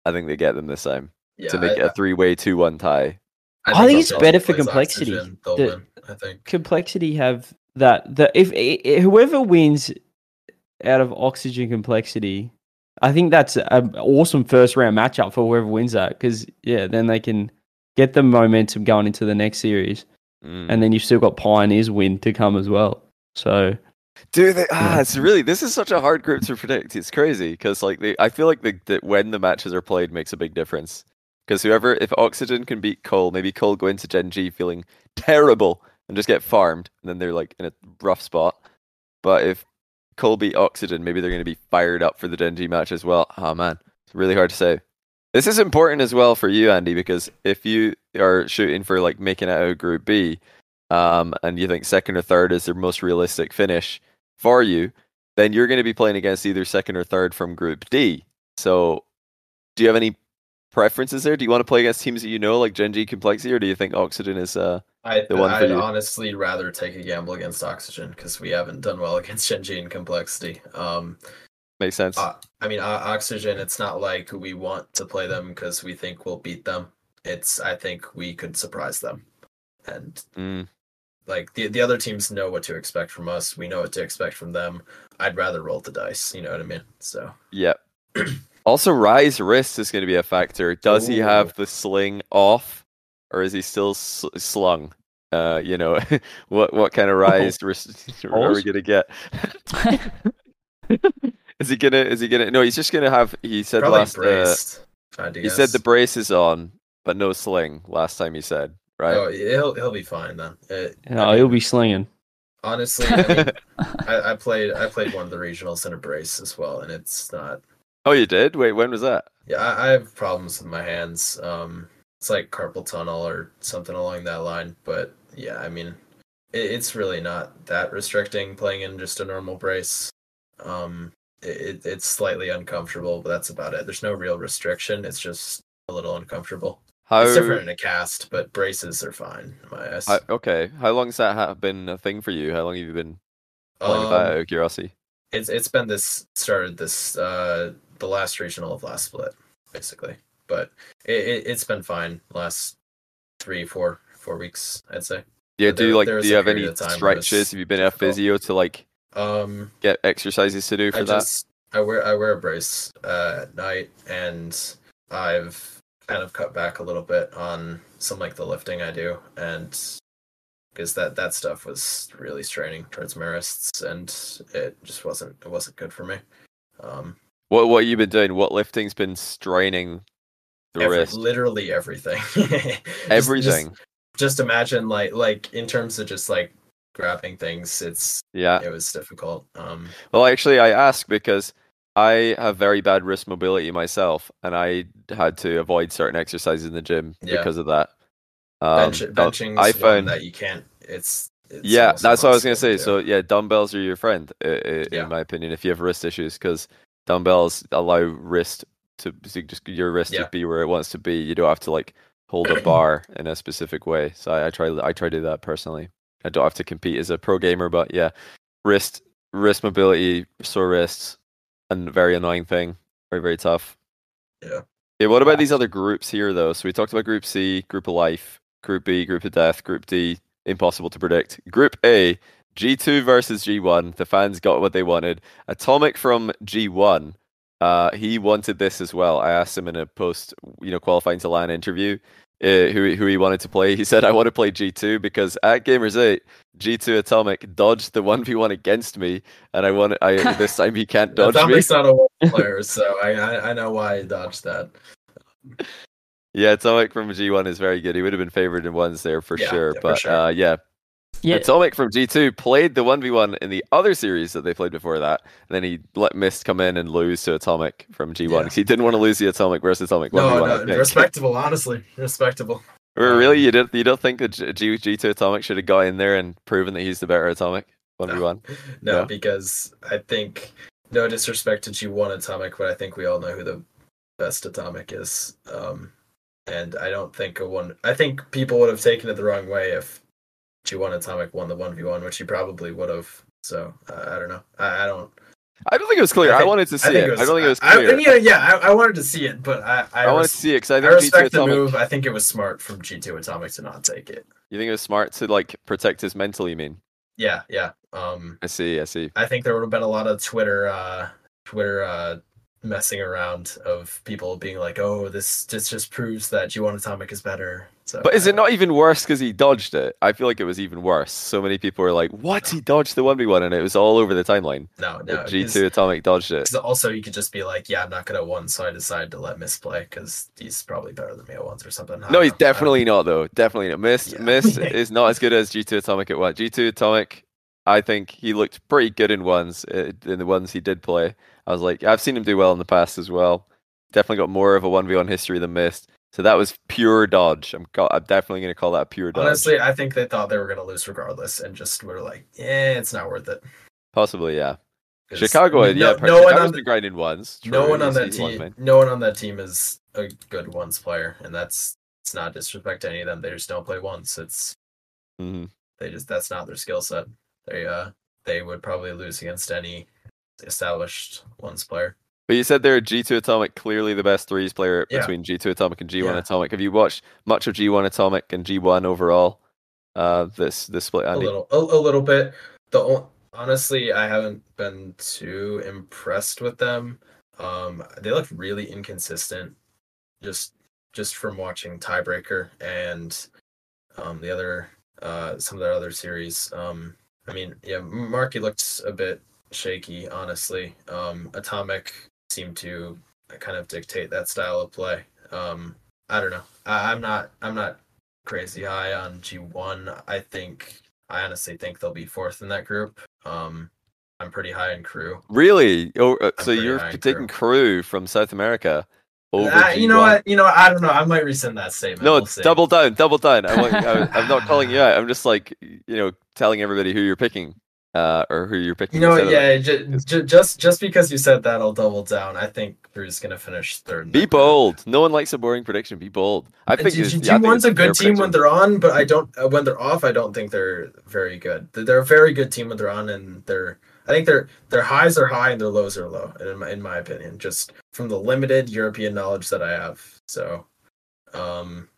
I think they get them this time Yeah, to make I, it a three-way two-one tie. I think it's better for complexity. Oxygen, The- I think. complexity have that the if, i whoever wins out of oxygen complexity i think that's an awesome first round matchup for whoever wins that because yeah then they can get the momentum going into the next series Mm. and then you've still got pioneers win to come as well so Do they? Ah, it's really this is such a hard group to predict. It's crazy because like they, I feel like the, the when the matches are played makes a big difference. Because whoever, if Oxygen can beat Cole, maybe Cole go into Gen G feeling terrible and just get farmed, and then they're like in a rough spot. But if Cole beat Oxygen, maybe they're going to be fired up for the Gen G match as well. Oh man, it's really hard to say. This is important as well for you, Andy, because if you are shooting for like making it out of Group B, um, and you think second or third is their most realistic finish for you, then you're going to be playing against either second or third from Group D. So, do you have any preferences there? Do you want to play against teams that you know, like Gen G Complexity, or do you think Oxygen is? Uh, I, the one for I'd you. honestly rather take a gamble against Oxygen because we haven't done well *laughs* against Gen G and Complexity. Um, makes sense. Uh, I mean, uh, Oxygen. It's not like we want to play them because we think we'll beat them. It's I think we could surprise them, and Mm, like the the other teams know what to expect from us. We know what to expect from them. I'd rather roll the dice. You know what I mean? So yep. *clears throat* also, Rise wrist is going to be a factor. Does he have the sling off, or is he still s- slung? Uh, you know, *laughs* what what kind of Rise wrist *laughs* are we going to get? *laughs* is he gonna? Is he gonna? No, he's just gonna have. He said probably last. Uh, braced. if I had to he said the brace is on, but no sling. Last time he said, right? Oh, he'll he'll be fine then. It, I no, mean, he'll be slinging honestly. I, mean, I, I played I played one of the regionals in a brace as well, and it's not. Oh, you did? Wait, when was that? Yeah, I, I have problems with my hands. Um, it's like carpal tunnel or something along that line. But yeah, I mean, it, it's really not that restricting playing in just a normal brace. Um, it, it's slightly uncomfortable, but that's about it. There's no real restriction. It's just a little uncomfortable. How? It's different in a cast, but braces are fine in my eyes. okay. How long has that ha- been a thing for you? How long have you been playing with that? Um, Out of curiosity. it's it's been this started this uh the last regional of last split basically, but it, it it's been fine last three four four weeks I'd say. Yeah, But do you like do you have any period of time where it was stretches? Have you been at physio to like Um, get exercises to do for I that? just I wear I wear a brace uh, at night, and I've kind of cut back a little bit on some like the lifting I do, and because that that stuff was really straining towards my wrists, and it just wasn't it wasn't good for me. Um, What what you been doing? What lifting's been straining the every- wrist? literally everything. *laughs* Just- Everything. Just, just imagine like like in terms of just like grabbing things, it's yeah. it was difficult. Um, Well, actually, I ask because I have very bad wrist mobility myself, and I had to avoid certain exercises in the gym Yeah. because of that. Um, bench, benching I found that you can't. It's, it's yeah, that's what I was gonna say. impossible So yeah, dumbbells are your friend, Yeah. in my opinion. If you have wrist issues, because dumbbells allow wrist to to just your wrist Yeah. to be where it wants to be. You don't have to like hold a bar *clears throat* in a specific way. So I, I try I try to do that personally. I don't have to compete as a pro gamer, but yeah, wrist wrist mobility, sore wrists, and very annoying thing. Very very tough. Yeah. Yeah. What about these other groups here though? So we talked about Group C, Group of Life, Group B, Group of Death, Group D. Impossible to predict. Group A, G2 versus G1. The fans got what they wanted. Atomic from G1. Uh, he wanted this as well. I asked him in a post, you know, qualifying to LAN interview, uh, who who he wanted to play. He *laughs* said, "I want to play G2 because at Gamers 8, G2 Atomic dodged the one v one against me, and I want I *laughs* this time he can't dodge me." Atomic's not a player, so I, I I know why he dodged that. Yeah, Atomic from G1 is very good. He would have been favored in ones there for Yeah, sure. yeah, for but sure. Uh, yeah, Yeah, Atomic from G2 played the 1v1 in the other series that they played before that. And then he let Mist come in and lose to Atomic from G1 Yeah. because he didn't want to lose the Atomic versus Atomic 1v1. No, no, respectable. Honestly, respectable. *laughs* Or really, you don't you don't think that G, G, G2 Atomic should have got in there and proven that he's the better Atomic 1v1? No, *laughs* No. because I think no disrespect to G1 Atomic, but I think we all know who the best Atomic is. Um, and I don't think a one. I think people would have taken it the wrong way if G1 Atomic won the one v one, which he probably would have. So uh, I don't know. I, I don't. I don't think it was clear. I, I wanted to see I think it. it was. I don't think it was I, clear. I, yeah, yeah. I, I wanted to see it, but I I, I wanted res- to see it because I I think G2 respect the Atomic. move. I think it was smart from G2 Atomic to not take it. You think it was smart to like protect his mental? You mean? Yeah, yeah. Um, I see. I see. I think there would have been a lot of Twitter, uh, Twitter uh, messing around of people being like, "Oh, this this just proves that G1 Atomic is better." So, But is it not even worse because he dodged it? I feel like it was even worse. So many people were like, "What? He dodged the one v one," and it was all over the timeline. No, no. G two Atomic dodged it. Also, you could just be like, "Yeah, I'm not gonna one, so I decided to let Mist play because he's probably better than me at ones or something." No, he's know. Definitely not though. Definitely not. Miss Yeah. Mist *laughs* is not as good as G two Atomic at one. G two Atomic, I think he looked pretty good in ones uh, in the ones he did play. I was like, I've seen him do well in the past as well. Definitely got more of a one v one history than Mist. So that was pure dodge. I'm, ca- I'm definitely going to call that pure dodge. Honestly, I think they thought they were gonna lose regardless, and just were like, "Yeah, it's not worth it." Possibly, yeah. Chicago, I mean, yeah. no, no one on been grinding ones. no True, one on that one team man. no one on that team is a good ones player and that's it's not disrespect to any of them they just don't play once it's Mhm. they just that's not their skill set they uh they would probably lose against any established ones player But you said they're G2 Atomic, clearly the best threes player Yeah. between G2 Atomic and G1 Yeah. Atomic. Have you watched much of G1 Atomic and G1 overall? Uh, this this split, a Andy. little a, a little bit the honestly i haven't been too impressed with them um they look really inconsistent just just from watching tiebreaker and um the other uh some of their other series um i mean yeah marky looks a bit shaky honestly um atomic seemed to kind of dictate that style of play um i don't know I, i'm not i'm not crazy high on G1. I think I honestly think they'll be fourth in that group. Um, I'm pretty high in crew. Really? Oh, uh, I'm so you're taking crew from South America over Ah, you know G1. what? You know I don't know. I might rescind that statement. No, We'll it's see. double down, double down. I I'm not calling you *laughs* out. I'm just like you know telling everybody who you're picking. Uh, or who you're picking. You know, yeah, ju- ju- just just because you said that, I'll double down. I think Crew's gonna finish third. Be bold. No one likes a boring prediction. Be bold. I think G- yeah, G1's a good team when they're on, but I don't. Uh, when they're off, I don't think they're very good. They're- They're a very good team when they're on, and they're. I think their their highs are high and their lows are low. In my in my opinion, just from the limited European knowledge that I have. So, um,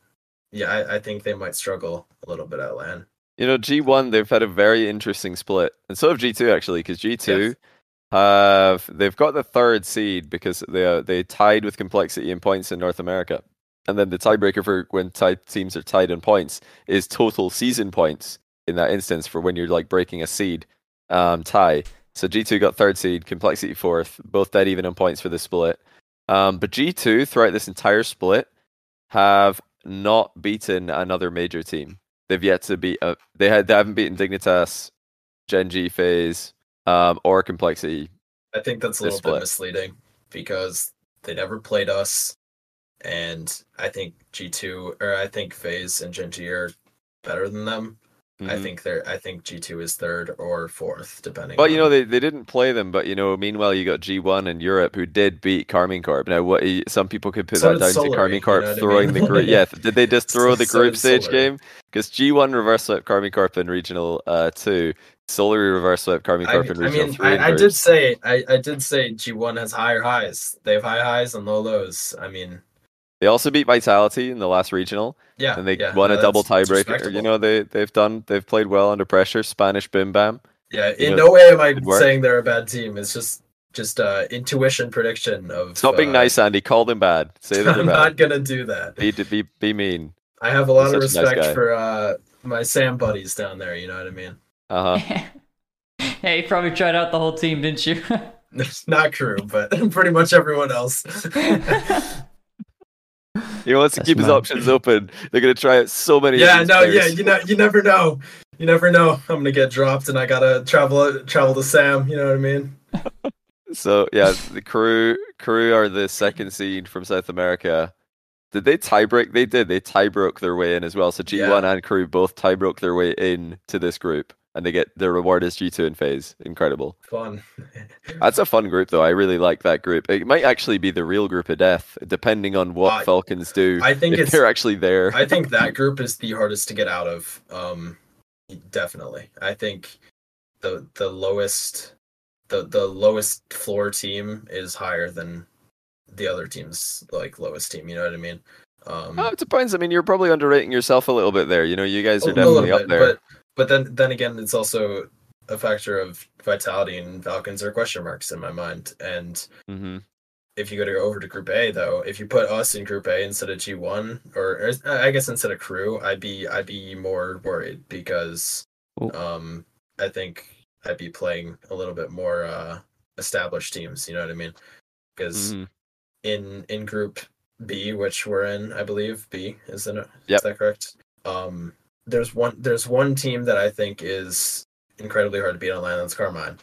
yeah, I, I think they might struggle a little bit at LAN. You know, G1 they've had a very interesting split, and so have G2 actually, because G2 have they've got the third seed because they are they tied with complexity in points in North America, and then the tiebreaker for when tied teams are tied in points is total season points in that instance for when you're like breaking a seed um, tie. So G2 got third seed, complexity fourth, both dead even in points for the split. Um, but G2 throughout this entire split have not beaten another major team. They've yet to beat. Uh, they had they haven't beaten Dignitas, Gen G FaZe, um, or Complexity. I think that's a little split. bit misleading because they never played us, and I think G two or I think FaZe and Gen G are better than them. I Mhm. think they're I think G two is third or fourth, depending. But you know they, they didn't play them. But you know, meanwhile you got G1 in Europe who did beat Karmine Corp. Now, what some people could put So that down to Solary, Karmine you Corp know what I throwing mean? the group. Yeah, did they just *laughs* throw the group did stage Solary. game? Because G1 reverse swept Karmine Corp in regional uh, two. Solary reverse swept Karmine I, Corp in I regional mean, three. I, I did say I, I did say G one has higher highs. They have high highs and low lows. I mean, They also beat Vitality in the last regional. yeah, and they yeah, won no, a double that's- that's tiebreaker. You know, they they've done they've played well under pressure. Spanish bim bam. yeah. you In know, no way am I saying they're a bad team. It's just just uh intuition prediction of. Stop being uh, nice, Andy. Call them bad. Say that I'm bad. not gonna do that. Be be be mean. I have a lot of You're such a nice respect for uh my Sam buddies down there. You know what I mean? Uh huh. *laughs* yeah, you probably tried out the whole team, didn't you? *laughs* *laughs* Not crew, but pretty much everyone else. He wants to That's keep his options open. They're gonna try out so many. of yeah, these no, yeah, you know, you never know. You never know. I'm gonna get dropped, and I gotta travel travel to Sam. You know what I mean? *laughs* So yeah, the crew crew are the second seed from South America. Did they tie break? They did. They tie broke their way in as well. So G1 and crew both tie broke their way in to this group, and they get their reward is G2 in FaZe. Incredible. Fun. *laughs* That's a fun group, though. I really like that group. It might actually be the real group of death, depending on what Falcons do. I think *laughs* if it's. they're actually there. I think that group is the hardest to get out of. Um, definitely. I think the the lowest the the lowest floor team is higher than the other team's like lowest team. You know what I mean? Um, Oh, it depends. I mean, you're probably underrating yourself a little bit there. You know, you guys are definitely up bit, there. But then then again, it's also a factor of vitality and Falcons are question marks in my mind. And hmm if you go to go over to Group A though, if you put us in Group A instead of G one, or, or I guess instead of Crew, I'd be I'd be more worried because Oh. um I think I'd be playing a little bit more uh established teams. You know what I mean? Because hmm in in Group B, which we're in, I believe B is in it. Yep. Is that correct? Um, there's one there's one team that I think is incredibly hard to beat online. That's Karmine.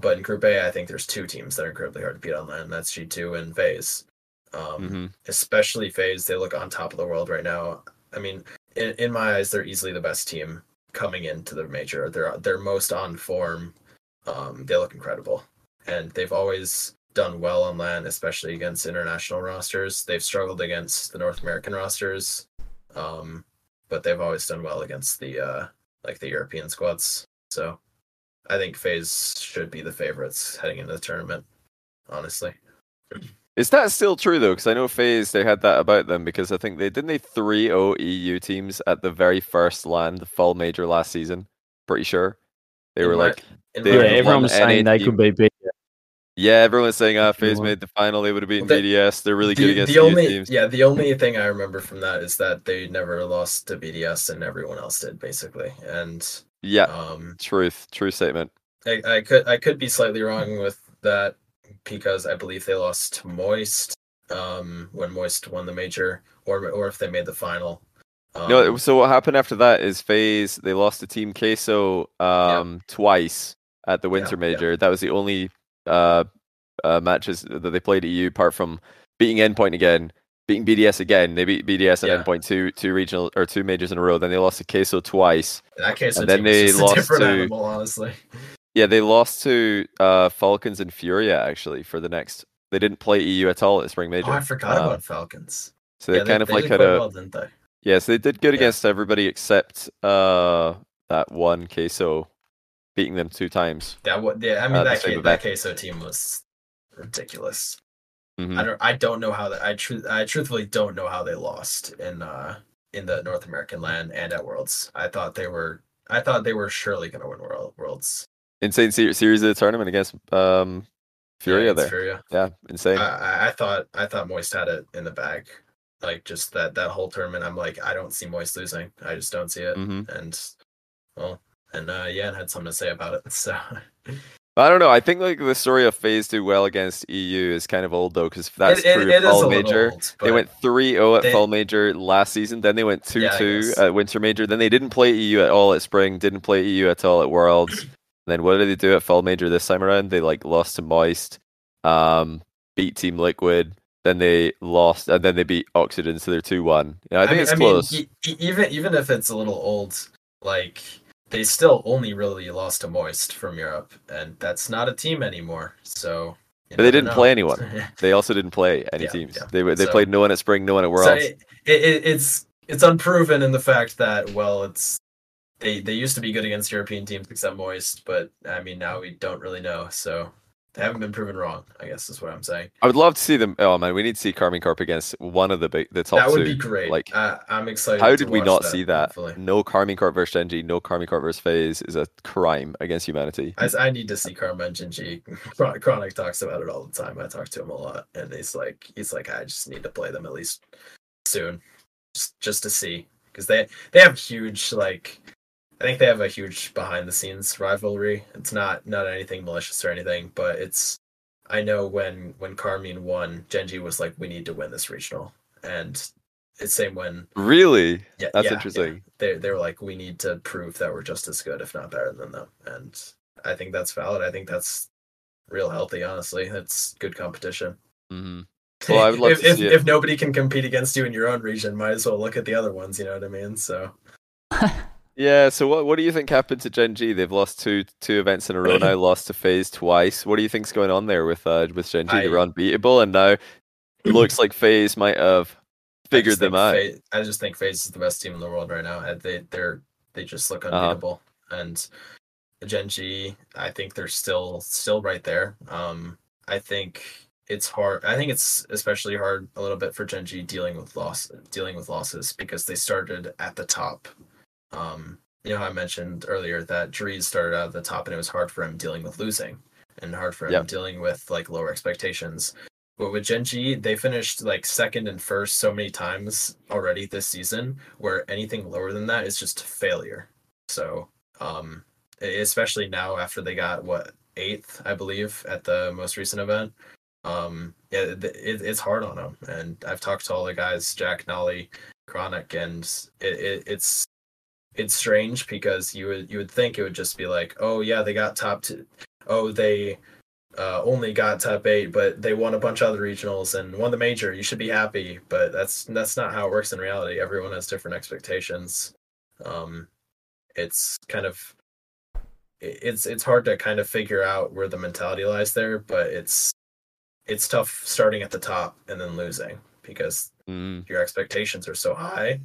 But in Group A, I think there's two teams that are incredibly hard to beat online. and That's G2 and FaZe. Um, hmm especially FaZe, they look on top of the world right now. I mean, in, in my eyes, they're easily the best team coming into the major. They're they're most on form. Um, they look incredible, and they've always done well on LAN, especially against international rosters. They've struggled against the North American rosters, um, but they've always done well against the uh, like the European squads. So, I think FaZe should be the favorites heading into the tournament. Honestly. Is that still true though? Because I know FaZe they had that about them because I think they didn't they three O EU teams at the very first LAN the fall major last season. Pretty sure they In were my- like They Yeah, my were opinion- everyone was saying they team. could be beat. Yeah everyone was saying ah FaZe made the final they would have beaten Well, BDS they're really good against the EU only teams. yeah the only thing i remember from that is that they never lost to bds and everyone else did basically and Yeah, um truth, true statement. I, I could i could be slightly wrong with that because i believe they lost to moist um when moist won the major or or if they made the final um, no, so what happened after that is FaZe they lost to Team Queso um twice at the Winter Yeah, yeah. Major. That was the only uh, uh matches that they played at EU apart from beating Endpoint again, beating BDS again. They beat BDS and Yeah. Endpoint two two regional or two majors in a row. Then they lost to Queso twice. that case and then they just lost a different to- animal honestly Yeah, they lost to uh, Falcons and Furia actually for the next. They didn't play EU at all at Spring Major. Oh, I forgot Um, about Falcons. So they yeah, kind of they like did had a well, didn't they? yeah. So they did good Yeah. against everybody except uh that one queso, beating them two times. Yeah, what? Yeah, I mean Uh, that K- that queso team was ridiculous. Mhm. I don't I don't know how that I tru- I truthfully don't know how they lost in uh in the North American LAN and at Worlds. I thought they were I thought they were surely going to win World Worlds. Insane se- series of the tournament against um Furia Yeah, there. Furia. Yeah, insane. I, I- thought I thought Moist had it in the bag. Like just that that whole tournament I'm like I don't see Moist losing. I just don't see it. hmm And well, and uh Yan had something to say about it. *laughs* So I don't know. I think like the story of FaZe do well against EU is kind of old though, because that's it, it, true it a Fall Major. old, They went 3-0 at they- Fall Major last season. Then they went 2-2 Yeah, I at Winter Major. Then they didn't play EU at all at Spring. Didn't play EU at all at Worlds. *clears throat* then what did they do at Fall Major this time around? They like lost to Moist, um, beat Team Liquid. Then they lost, and then they beat Oxygen, so they're 2-1. Yeah, I think mean- it's I mean, close. e- e- even even if it's a little old, like they still only really lost to Moist from Europe, and that's not a team anymore. So, But they didn't know. play anyone. *laughs* They also didn't play any Yeah, teams. yeah. They they So- played no one at Spring, no one at so Worlds. it, it, it's it's unproven in the fact that well, it's they they used to be good against European teams except Moist, but I mean now we don't really know. So they haven't been proven wrong. I guess is what I'm saying. I would love to see them. Oh man, we need to see Karmine Corp against one of the big, the top that would two. be great. Like, uh, I'm excited. how did we not that, see that? hopefully. No Karmine Corp versus Gen G, no Karmine Corp versus FaZe is a crime against humanity. I, I need to see Karma and Gen G. Chron- Chronic talks about it all the time. I talk to him a lot, and he's like, he's like, I just need to play them at least soon, just just to see, because they they have huge like, I think they have a huge behind the scenes rivalry. It's not not anything malicious or anything, but it's. I know when when Karmine won, Gen G was like, we need to win this regional, and it's same when Really? yeah, That's yeah, yeah. interesting. They they were like, we need to prove that we're just as good, if not better than them. And I think that's valid. I think that's real healthy. Honestly, it's good competition. hmm *laughs* Well, I would love if, to if, see it. if nobody can compete against you in your own region, might as well look at the other ones. You know what I mean? So *laughs* Yeah. So what what do you think happened to Gen G? They've lost two two events in a row now. *laughs* lost to FaZe twice. What do you think's going on there with uh with Gen G? They were I- unbeatable, and now it *clears throat* looks like FaZe might have figured them out. Fa- I just think FaZe is the best team in the world right now. They they're they just look Uh-huh. unbeatable. And Gen G, I think they're still still right there. Um, I think it's hard. I think it's especially hard a little bit for Gen G dealing with loss, dealing with losses because they started at the top. Um, you know, I mentioned earlier that Dreaz started out at the top, and it was hard for him dealing with losing, and hard for him Yep. dealing with like lower expectations. But with Gen G, they finished like second and first so many times already this season, where anything lower than that is just failure. So, um, especially now after they got what eighth, I believe, at the most recent event. Um, yeah, it, it's hard on them, and I've talked to all the guys, Jack, Noly, Chronic, and it, it, it's it's strange because you would you would think it would just be like, oh yeah, they got top two, oh they uh, only got top eight, but they won a bunch of other regionals and won the major. You should be happy, but that's that's not how it works in reality. Everyone has different expectations. Um, it's kind of it's it's hard to kind of figure out where the mentality lies there, but it's it's tough starting at the top and then losing because Mm. your expectations are so high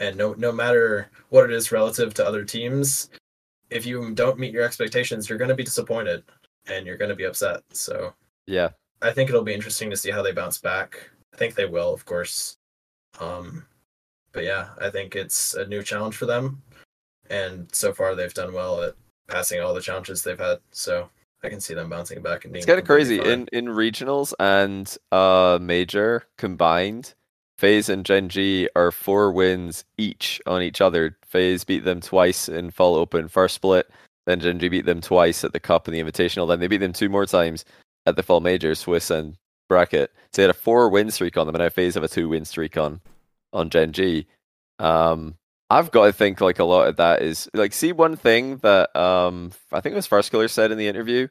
and no no matter what it is relative to other teams if you don't meet your expectations you're going to be disappointed and you're going to be upset so Yeah. i think it'll be interesting to see how they bounce back i think they will of course um but yeah i think it's a new challenge for them and so far they've done well at passing all the challenges they've had so i can see them bouncing back and being It's kind of crazy fine. in in regionals and uh major combined. FaZe and Gen G are four wins each on each other. FaZe beat them twice in Fall Open first split, then Gen G beat them twice at the Cup and the Invitational. Then they beat them two more times at the Fall Major, Swiss and Bracket. So they had a four win streak on them, and now FaZe have a two win streak on on Gen G. Um, I've got to think like a lot of that is like see one thing that um I think it was First said in the interview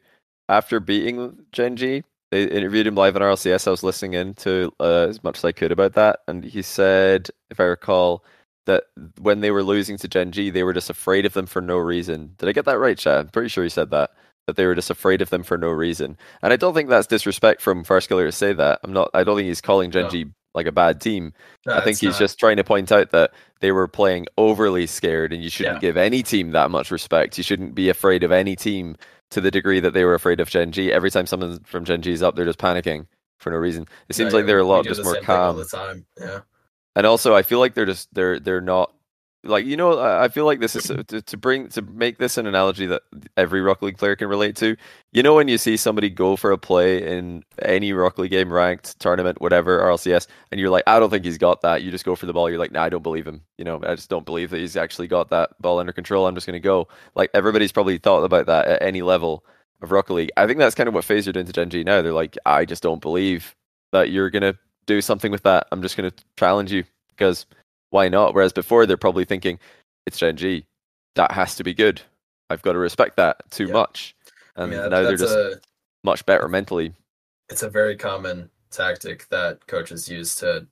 after beating Gen G. They interviewed him live on RLCS. I was listening in to uh, as much as I could about that, and he said, if I recall, that when they were losing to Gen G, they were just afraid of them for no reason. Did I get that right, Chad? I'm pretty sure he said that. that they were just afraid of them for no reason. And I don't think that's disrespect from Firstkiller to say that. I'm not. I don't think he's calling No. Gen G like a bad team. No, I think he's not. just trying to point out that they were playing overly scared, and you shouldn't Yeah. give any team that much respect. You shouldn't be afraid of any team to the degree that they were afraid of Gen G. Every time someone from Gen G is up, they're just panicking for no reason. It seems No, like they're a lot just more same thing all calm. the time. Yeah. and also I feel like they're just they're they're not like you know I feel like this is uh, to, to bring to make this an analogy that every Rocket League player can relate to. You know when you see somebody go for a play in any Rocket League game, ranked tournament, whatever RLCS, and you're like, I don't think he's got that. You just go for the ball. You're like, Nah, I don't believe him. You know, I just don't believe that he's actually got that ball under control. I'm just gonna go. Like everybody's probably thought about that at any level of Rocket League. I think that's kind of what FaZe are doing to Gen G now. They're like, I just don't believe that you're gonna do something with that. I'm just gonna challenge you because why not? Whereas before they're probably thinking, it's Gen G, that has to be good. I've got to respect that too Yeah. much. And that- now they're just a much better mentally. it's a very common tactic that coaches use to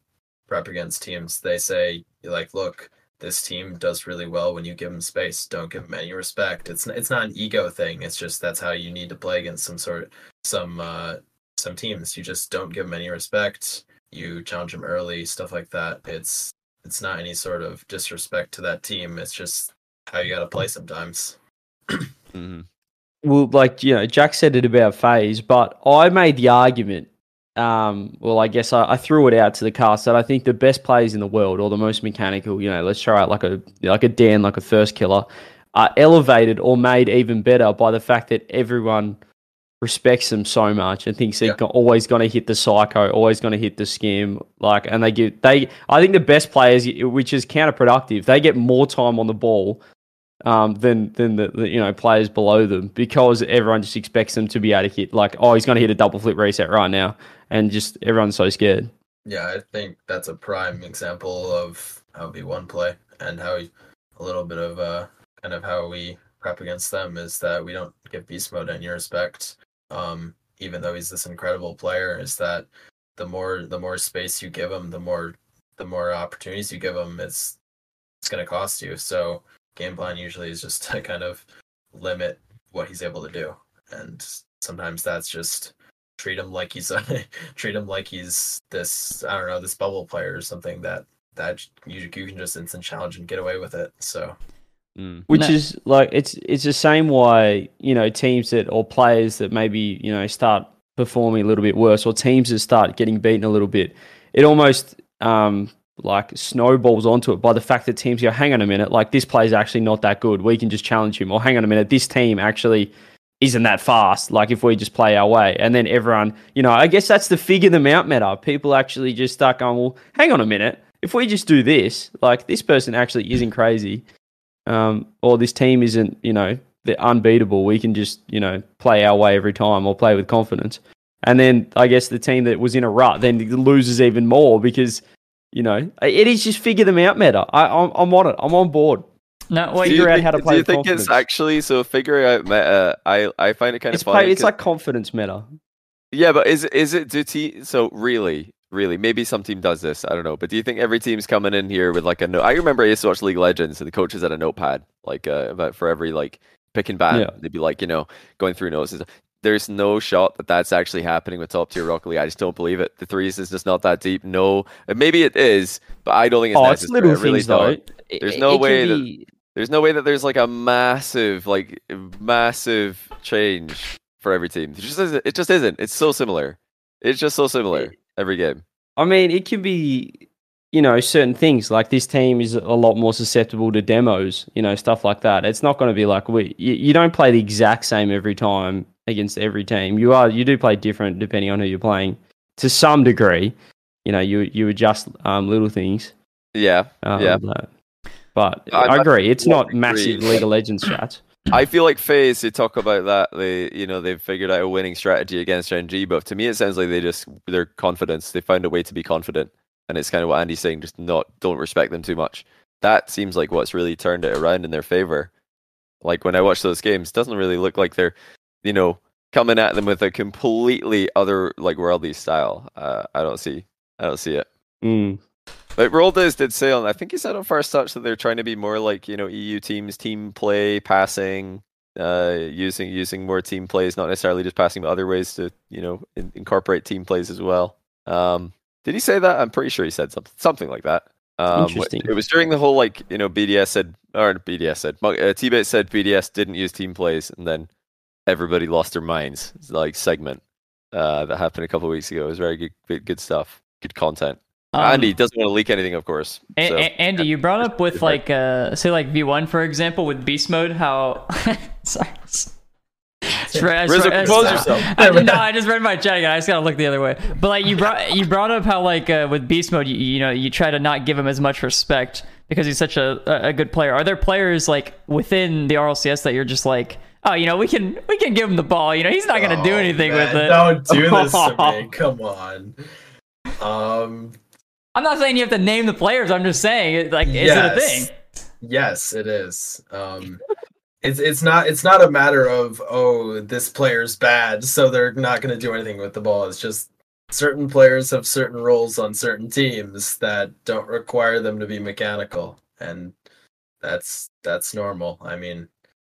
prep against teams. They say, like, look, this team does really well when you give them space. Don't give them any respect. It's it's not an ego thing. It's just that's how you need to play against some sort some uh some teams. You just don't give them any respect. You challenge them early, stuff like that. It's it's not any sort of disrespect to that team. It's just how you got to play sometimes. *clears throat* hmm well, like you know, Jack said it about FaZe, but I made the argument. Um, well, I guess I, I threw it out to the cast that I think the best players in the world, or the most mechanical, you know, let's try out like a like a Dan, like a Firstkiller, are elevated or made even better by the fact that everyone respects them so much and thinks they're Yeah. always going to hit the psycho, always going to hit the skim. Like, and they give they. I think the best players, which is counterproductive, they get more time on the ball um, than than the, the you know players below them because everyone just expects them to be able to hit like oh he's going to hit a double flip reset right now and just everyone's so scared. Yeah, I think that's a prime example of how V1 play and how we- a little bit of uh kind of how we prep against them is that we don't give beast mode any respect. Um, even though he's this incredible player, is that the more the more space you give him, the more the more opportunities you give him, it's it's gonna cost you. So game plan usually is just *laughs* to kind of limit what he's able to do, and sometimes that's just treat him like he's *laughs* a treat him like he's this I don't know this bubble player or something that that you you can just instant challenge and get away with it. So Mm. Which No. is like it's it's the same why you know teams that or players that maybe you know start performing a little bit worse or teams that start getting beaten a little bit. It almost um like snowballs onto it by the fact that teams go, hang on a minute, like this player's actually not that good. We can just challenge him. Or hang on a minute, this team actually isn't that fast. Like if we just play our way. And then everyone, you know, I guess that's the figure them out meta. People actually just start going, well, hang on a minute. If we just do this, like this person actually isn't crazy, um, or this team isn't, you know, they're unbeatable. We can just, you know, play our way every time or play with confidence. And then I guess the team that was in a rut then loses even more because, you know, it is just figure them out meta. I, I'm, I'm on it. I'm on board. No, Do wait. figure out think- how to play Do you with think confidence. it's actually so figuring out meta? I I find it kind It's of funny. play, it's 'cause- like confidence meta. Yeah, but is is it do te- so really, really? Maybe some team does this. I don't know. But do you think every team's coming in here with like a note? I remember I used to watch League of Legends, and the coaches had a notepad, like uh, for every like pick and ban. Yeah. They'd be like, you know, going through notes. There's no shot that that's actually happening with top tier Rocket League. I just don't believe it. The threes is just not that deep. No, maybe it is, but I don't think it's oh, it's little really though. don't. It- There's it- no it way that- be- There's no way that there's like a massive, like massive change for every team. It just isn't. It just isn't. It's so similar. It's just so similar every game. I mean, it can be, you know, certain things like this team is a lot more susceptible to demos, you know, stuff like that. It's not going to be like we, you, you don't play the exact same every time against every team. You are, you do play different depending on who you're playing to some degree. You know, you you adjust um, little things. Yeah, Um, Yeah. But, but I- I, agree, it's agree. massive League of Legends chats. I feel like FaZe. They talk about that. They, you know, they've figured out a winning strategy against NG, But to me, it sounds like they just their confidence. They found a way to be confident, and it's kind of what Andy's saying. Just not don't respect them too much. That seems like what's really turned it around in their favor. Like when I watch those games, doesn't really look like they're, you know, coming at them with a completely other like worldly style. Uh, I don't see. I don't see it. Mm. But Retals did say on, I think he said on first touch that they're trying to be more like you know EU teams, team play, passing. uh, using using more team plays, not necessarily just passing, but other ways to you know in, incorporate team plays as well. Um, did he say that? I'm pretty sure he said something something like that. Um, Interesting. It was during the whole like you know BDS said or BDS said uh, T-Bit said BDS didn't use team plays, and then everybody lost their minds. Like segment uh, that happened a couple of weeks ago. It was very good, good, good stuff, good content. Um, Andy doesn't want to leak anything, of course. So- A- Andy, you brought up with *laughs* like uh say like V1 for example with beast mode how *laughs* sorry. Just I just Rizzo, read- compose yourself. I, no, I just read my chat again. I just gotta look the other way. But like you brought you brought up how like uh, with beast mode, you, you know, you try to not give him as much respect because he's such a, a a good player. Are there players like within the RLCS that you're just like, oh, you know, we can we can give him the ball. You know, he's not gonna do Oh, anything man, with it. Don't do this to me. *laughs* Come on. Um. I'm not saying you have to name the players. I'm just saying, like, is it a thing? Yes, it is. Um, it's it's not it's not a matter of oh this player's bad, so they're not going to do anything with the ball. It's just certain players have certain roles on certain teams that don't require them to be mechanical, and that's that's normal. I mean,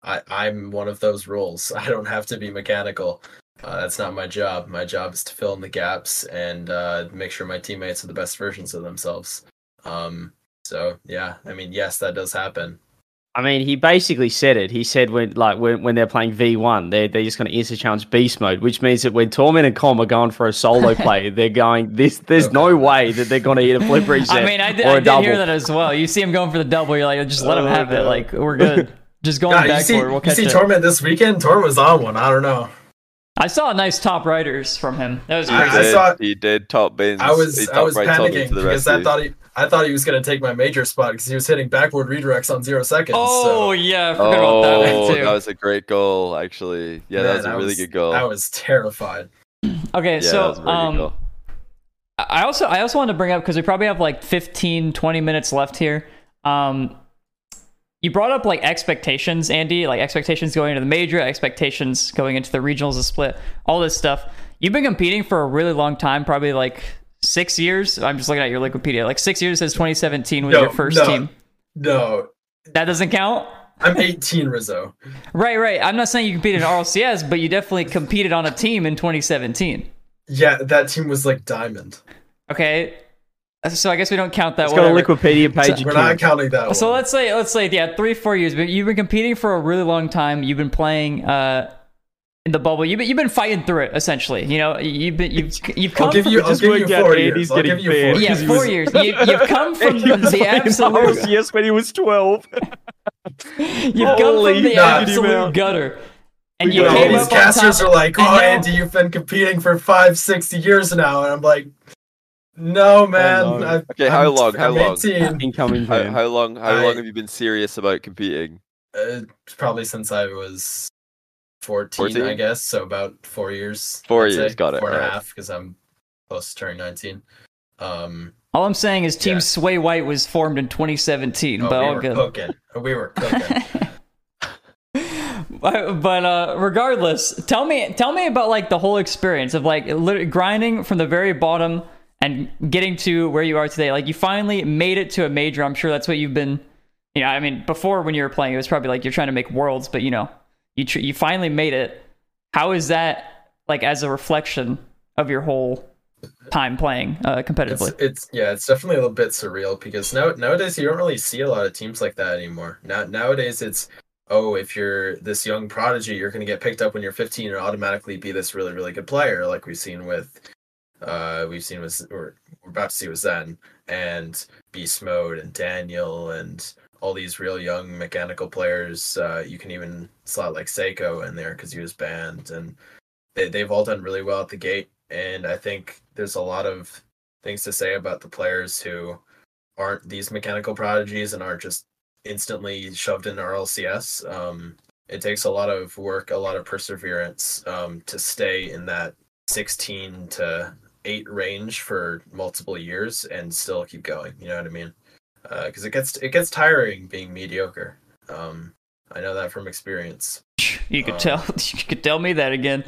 I I'm one of those roles. *laughs* I don't have to be mechanical. Uh, that's not my job. My job is to fill in the gaps and uh, make sure my teammates are the best versions of themselves. Um, so yeah, I mean, yes, that does happen. I mean, he basically said it. He said when like when, when they're playing V one, they're they're just going to interchange beast mode, which means that when Torment and comm are going for a solo *laughs* play, they're going this. There's no way that they're going to hit a flip *laughs* reset I mean, I did, or I a did double. hear that as well. You see him going for the double, you're like, just let him have it. Like, we're good. Just going God, you back see, for it. We'll you catch see it. Torment this weekend. Torment was on one. I don't know. I saw nice top riders from him. That was crazy. I did, saw- he did top bins. I was he I was right panicking into the because I thought he I thought he was going to take my major spot because he was hitting backward redirects on zero seconds. oh, so, yeah. I forgot about that Oh, one, too. that was a great goal, actually. Yeah, that was a I really good goal. I was terrified. okay, yeah, so that was a very good um, goal. I also I also want to bring up because we probably have like 15, 20 minutes left here. Um, you brought up like expectations, Andy, like expectations going into the major, expectations going into the regionals, the split, all this stuff. You've been competing for a really long time, probably like six years. I'm just looking at your Wikipedia, like six years since 2017 was No, your first no. team. No, That doesn't count. I'm 18, Rizzo. Right, right. I'm not saying you competed in RLCS, but you definitely competed on a team in 2017. Yeah, that team was like diamond. Okay, so I guess we don't count that. It's got a. Wikipedia page. So- We're not counting that. So one. let's say let's say yeah, three four years. But you've been competing for a really long time. You've been playing uh, in the bubble. You've been, you've been fighting through it essentially. You know, you've been you've you've come I'll give from, you. I'll just give you four years. I'll getting give you fed. four. yeah years. four years. You, you've come from *laughs* He was the absolute. RLCS when he was 12. *laughs* You've come Holy from the nah. absolute gutter, and you You know, came these up on casters top. are like, "Oh, now- Andy, you've been competing for five, sixty years now," and I'm like, "No, man. no. I, Okay, how I'm- long, how I'm long? 18. Incoming How, van. how long? How I- long have you been serious about competing? Uh, probably since I was 14, 14? I guess. So about four years. Four I'd years, say. got it, Four and a half, because I'm close to turning 19. Um, All I'm saying is Team Yeah. Sway White was formed in 2017, oh, but we all were good. cooking. We were cooking. *laughs* but but, uh, regardless, tell me tell me about like the whole experience of like grinding from the very bottom and getting to where you are today. Like you finally made it to a major. I'm sure that's what you've been. You know, I mean, before when you were playing, it was probably like you're trying to make worlds, but you know, you tr- you finally made it. How is that like as a reflection of your whole time playing uh, it's, competitively? it's yeah, it's definitely a little bit surreal because now nowadays you don't really see a lot of teams like that anymore. Now nowadays it's oh, if you're this young prodigy, you're going to get picked up when you're 15 and automatically be this really really good player, like we've seen with uh we've seen with or we're about to see with Zen and Beast Mode and Daniel and all these real young mechanical players. Uh, you can even slot like Seikoo in there because he was banned, and they they've all done really well at the gate. And I think there's a lot of things to say about the players who aren't these mechanical prodigies and aren't just instantly shoved into RLCS. Um, it takes a lot of work, a lot of perseverance um, to stay in that 16 to 8 range for multiple years and still keep going. You know what I mean? Because it gets it gets tiring being mediocre. Um, I know that from experience. You could uh, tell *laughs* you could tell me that again.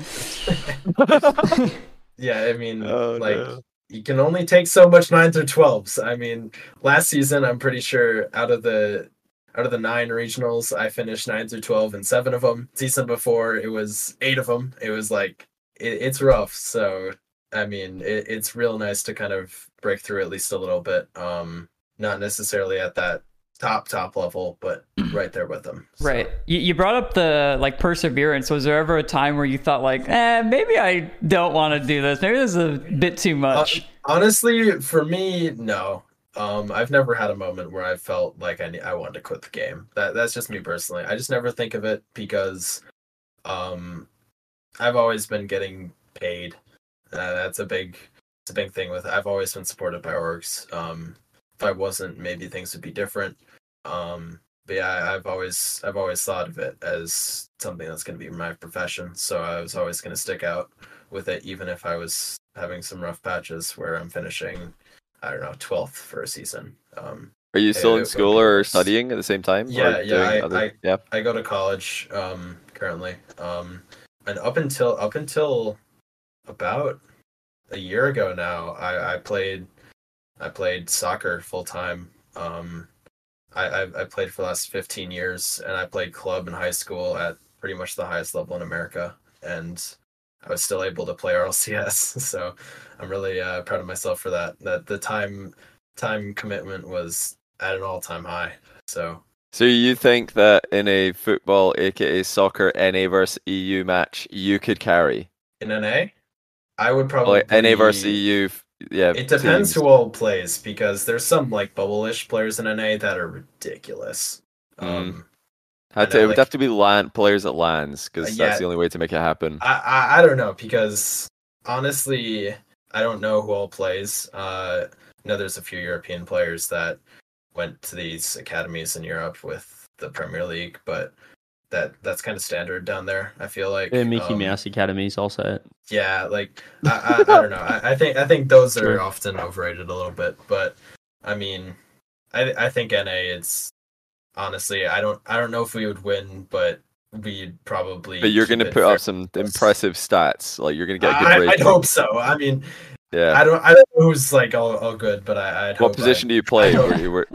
*laughs* Yeah, I mean, Oh, like no. you can only take so much nine through twelves. I mean, last season I'm pretty sure out of the out of the nine regionals, I finished nine through twelve in seven of them. Season before, it was eight of them. It was like it, it's rough. So I mean, it, it's real nice to kind of break through at least a little bit. Um, not necessarily at that top top level, but right there with them. So, Right. You, you brought up the like perseverance. Was there ever a time where you thought like, eh, maybe I don't want to do this. Maybe this is a bit too much. Honestly, for me, no. Um, I've never had a moment where I felt like I ne- I wanted to quit the game. That that's just me personally. I just never think of it because, um, I've always been getting paid. Uh, that's a big, it's a big thing with. I've always been supported by orgs. Um, if I wasn't, maybe things would be different. Um, but yeah, I- I've always I've always thought of it as something that's going to be my profession. So I was always going to stick out with it, even if I was having some rough patches where I'm finishing, I don't know, twelfth for a season. Um, Are you still in school or studying at the same time? Yeah, yeah, I- other- I- yeah. I go to college um, currently, um, and up until up until about a year ago now, I, I played I played soccer full time. Um, I, I I played for the last fifteen years, and I played club in high school at pretty much the highest level in America, and I was still able to play *laughs* RLCS. *laughs* So I'm really uh, proud of myself for that. That the time time commitment was at an all time high. So So you think that in a football, aka soccer, NA versus EU match, you could carry? in NA, I would probably like NA versus EU? f- Yeah. It depends teams. who all plays because there's some like bubble-ish players in NA that are ridiculous. Mm. Um, I to, know, it would like- have to be LAN players at LANs because Uh, that's the only way to make it happen. I, I I don't know because honestly, I don't know who all plays. Uh, I know there's a few European players that went to these academies in Europe with the Premier League, but that that's kind of standard down there. I feel like Yeah, Mickey Um, Mouse Academies, I'll say it. Yeah, like I, I, I don't know. I, I think I think those are Sure. often overrated a little bit, but I mean, I I think NA it's honestly I don't I don't know if we would win, but we'd probably. But you're going to put fair. up some impressive stats. Like you're going to get a good I, I'd hope so. I mean, Yeah. I don't I don't know who's like all, all good, but I I'd What hope position I, do you play? *laughs* don't- Were you were-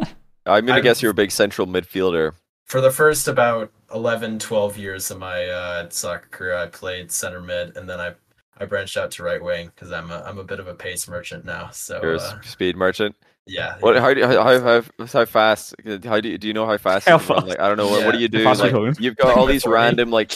I'm going to I'm- guess you're a big central midfielder. For the first about 11 12 years of my uh, soccer career i played center mid and then i i branched out to right wing because i'm a i'm a bit of a pace merchant now so You're a uh, speed merchant. yeah What? How do you, how, how how how fast? How do you do you know how fast? How you can run? fast? Like I don't know. What, what do Yeah. you do? How fast are we Like, talking? you've got all *laughs* these random like.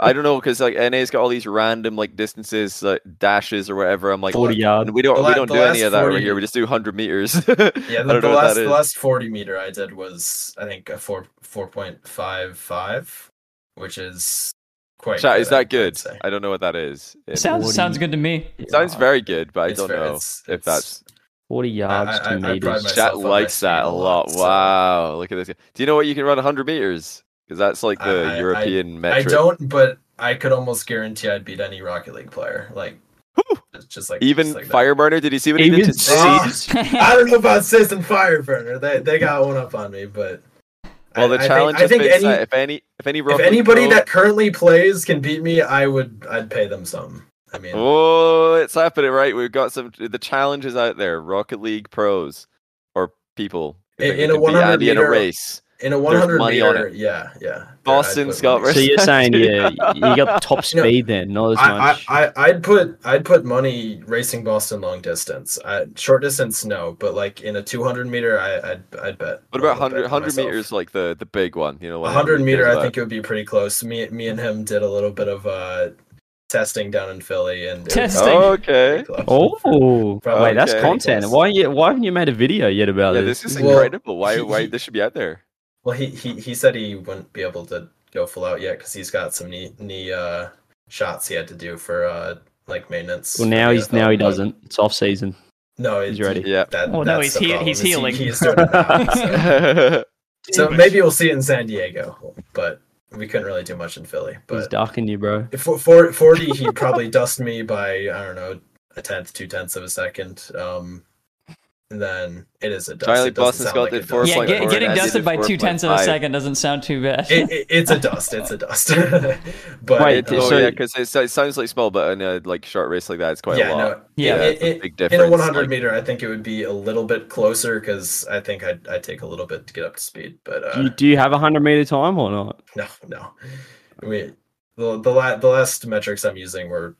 I don't know because like NA's got all these random like distances, like dashes or whatever. I'm like, 40 yard. we don't The we don't do any of that over 40 here. We just do 100 meters. *laughs* yeah I the, don't the know what last the last 40 meter i did was i think a 4 4.55 which is quite Chat, is good, I- that I'd good? I don't know what that is. It sounds 40 sounds good to me. it sounds very good, but I It's don't very- know it's- if it's- that's 40 yards, I- I- 2 I meters. chat likes that a a lot. lot, so- Wow, look at this. guy. Do you know what you can run 100 meters? Because that's like the I- I- European i metric. don't but i could almost guarantee i'd beat any rocket league player like just, just like Even just like. Fireburner, did you see what he Even did to Ah, *laughs* I don't know about Sis and Fireburner. They they got one up on me, but Well, the I, I challenge think, I think any. If any, if any, if anybody Pro- that currently plays can beat me, I would I'd pay them some. I mean, Oh, it's happening, right? We've got some. The challenge is out there. Rocket League pros or people. In- in a beat 100 Andy in a race. In a 100 money on meter, it. yeah, yeah. Boston's I'd got money. So you're saying yeah, *laughs* you got top You know, speed then, not as I, I, much. I I'd put I'd put money racing Boston long distance. I, short distance, no, but like in a 200 meter, I I'd, I'd bet. What about 100, 100 myself. meters, like the the big one? You know, one hundred meter, I think it would be pretty close. Me, me and him did a little bit of uh, testing down in Philly, and Testing? pretty Okay. Oh, Probably wait, that's Okay. content. Why you, Why haven't you made a video yet about Yeah, this? this is Well, incredible. Why? he- Why this should be out there? Well, he, he he said he wouldn't be able to go full out yet because he's got some knee knee uh, shots he had to do for uh, like maintenance. Well, now he's NFL, now he doesn't. It's off season. No, He's ready. Yeah. That, Oh, no, that's he's he- he's is he- healing. he's doing it now, so. So maybe we'll see it in San Diego, but we couldn't really do much in Philly. But He's docking you, bro. for, for 40, he'd probably *laughs* dust me by I don't know a tenth, two tenths of a second. Um, then it is a dust. Giant It doesn't Boston sound Scott like did a four dust. Yeah, point get, getting dusted by two tenths of a second doesn't sound too bad. It, it, it's a dust. It's a dust. *laughs* but Wait, uh, Oh So- yeah, because it, it sounds like small, but in a like short race like that, it's quite yeah, a lot. no, Yeah, it, it's a it, big in a 100 like- meter, I think it would be a little bit closer because I think I'd, I'd take a little bit to get up to speed. But uh, Do you, do you have a hundred meter time or not? no, no. I mean, the the, la- the last metrics I'm using were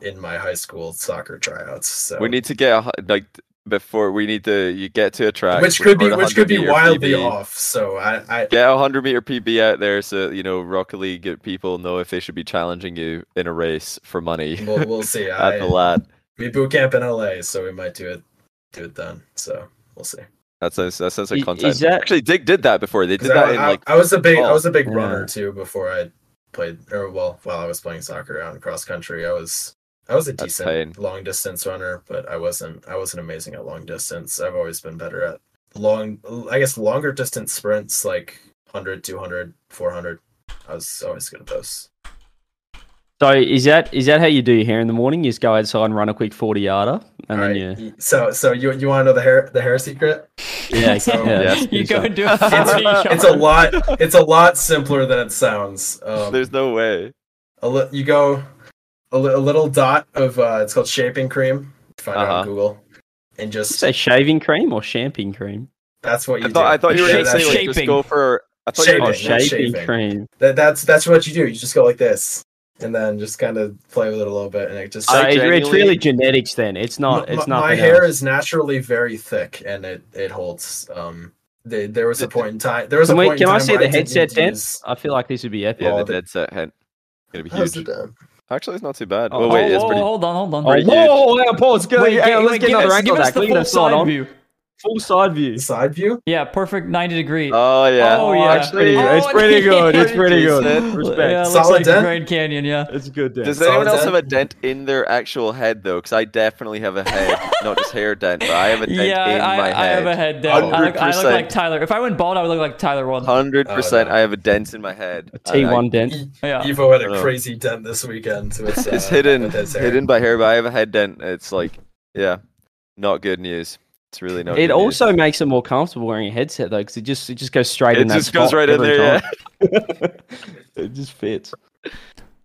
in my high school soccer tryouts. So We need to get a, like before we need to you get to a track, which could be which could be 100 wildly PB, off. So I, I Get a hundred meter PB out there, so you know Rocket League get people know if they should be challenging you in a race for money we'll, we'll see. *laughs* at I, the lad. we boot camp in LA, so we might do it do it then. So we'll see. That sounds that sounds I- like is content. that- Actually, Dig did that before. they did that I, in like I was a big I was a big oh, Yeah. runner too before I played or well while I was playing soccer out in cross country. I was I was a That's decent pain. long distance runner, but I wasn't I wasn't amazing at long distance. I've always been better at long I guess longer distance sprints like 100, 200, 400. I was always good at those. So is that is that how you do your hair in the morning? You just go outside and run a quick forty yarder, and All then right. you So so you you want to know the hair the hair secret? yeah, So- *laughs* yeah, Yeah. you go and do a 40 It's a lot it's a lot simpler than it sounds. Um, There's no way. a li- you go a, li- a little dot of uh, it's called shaping cream. Find it Uh-huh. on Google, and Did you just say shaving cream or champing cream? that's what you I thought do. I thought you were Yeah, gonna say like just go for. I thought you were Oh, Shaving, not shaving shaving. cream. that, that's that's what you do. You just go like this, and then just kind of play with it a little bit, and it just. So I it- it's really genetics then. It's not. My- It's not. my hair is naturally very thick, and it it holds. Um, they, there was a point in time. There was Can, a we, point in can I see the didn't headset need to dent? use- I feel like this would be epic. Yeah, Oh, the the- dead set. Gonna be huge. It done? Actually, it's not too bad. Oh, Oh, wait, oh, it's pretty. hold on, hold on. Oh, Pretty whoa, hang on, pause. Go, Wait, hang on, let's wait, get give another us, angle give of us that. the Look at full side side view. Full side view. Side view. Yeah, perfect 90 degree. Oh yeah. Oh, yeah. Actually, Pretty good. It's Oh, *laughs* pretty good. It's pretty pretty good. Respect. yeah, it looks Solid like dent? Grand Canyon, yeah. It's a good dent. Does Solid anyone else dent? have a dent in their actual head though? Because I definitely have a head, not just hair dent, but I have a dent Yeah, in I, my I head. I have a head dent. I look, I look like Tyler. If I went bald, I would look like Tyler one. Hundred percent, Oh, no. I have a dent in my head. A T1 dent. Yeah. Evo had a crazy dent this weekend. With, *laughs* uh, it's hidden, with his hair. hidden by hair, but I have a head dent. It's like, yeah, not good news. It's really not. It good news. also makes it more comfortable wearing a headset though, because it just it just goes straight it in that just goes spot right in there. Yeah. *laughs* it just fits.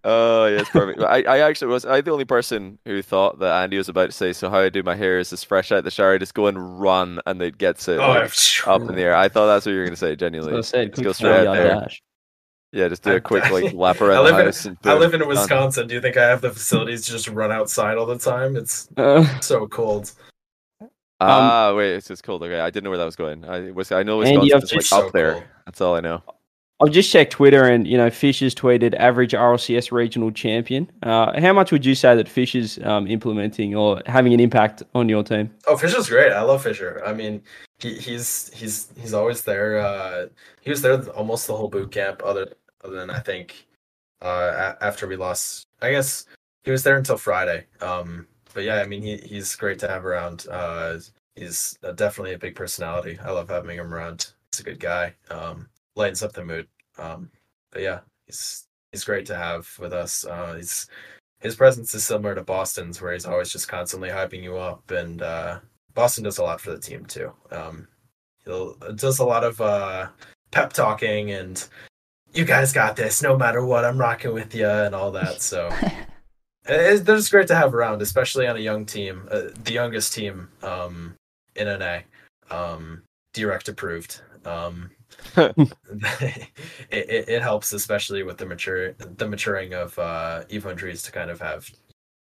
Oh yeah, it's perfect. I, I actually was I the only person who thought that Andy was about to say. So how I do my hair is just fresh out the shower, I just go and run, and it gets it Oh, like, phew. up in the air. I thought that's what you were gonna say, As genuinely. I said, Let's go straight out there. dash. Yeah, just do a quick like lap *laughs* around the live in- house. and I live in done. Wisconsin. Do you think I have the facilities to just run outside all the time? It's Uh, so cold. Ah, wait, it's just cold. Okay, I didn't know where that was going. I was I know Andy, Wisconsin I've is like just- up So there. cold. That's all I know. I've just checked Twitter, and you know, Fish has tweeted average RLCS regional champion. Uh, how much would you say that Fish is um, implementing or having an impact on your team? Oh, Fisher's great. I love Fisher. I mean, he, he's he's he's always there. Uh, he was there almost the whole boot camp. Other other than I think uh, a- after we lost, I guess he was there until Friday. Um, but yeah, I mean, he he's great to have around. Uh, he's definitely a big personality. I love having him around. He's a good guy. Um, lightens up the mood. Um, but yeah, he's he's great to have with us. Uh, he's his presence is similar to Boston's, where he's always just constantly hyping you up, and uh, Boston does a lot for the team too. Um, he'll does a lot of uh, pep talking and you guys got this, no matter what. I'm rocking with you and all that. So *laughs* it's, they're just great to have around, especially on a young team, uh, the youngest team um, in NA, um, direct approved. Um, *laughs* it, it, it helps, especially with the mature the maturing of uh, Evo and to kind of have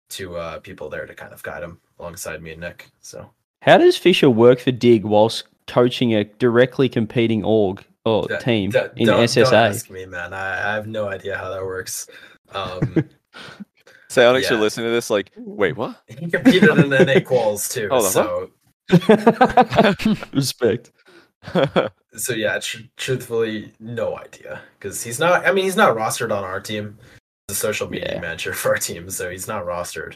two uh, people there to kind of guide him alongside me and Nick. So. How does Fisher work for Dig whilst coaching a directly competing org or That- team that- in don't, SSA? Don't ask me, man. I, I have no idea how that works. Um, *laughs* Psionics Yeah. are listening to this like, wait, what? *laughs* he competed in the NA quals too, Hold on, so *laughs* Respect. *laughs* so yeah. Tr- truthfully, no idea because he's not. I mean, he's not rostered on our team. He's a social media Yeah. manager for our team, so he's not rostered.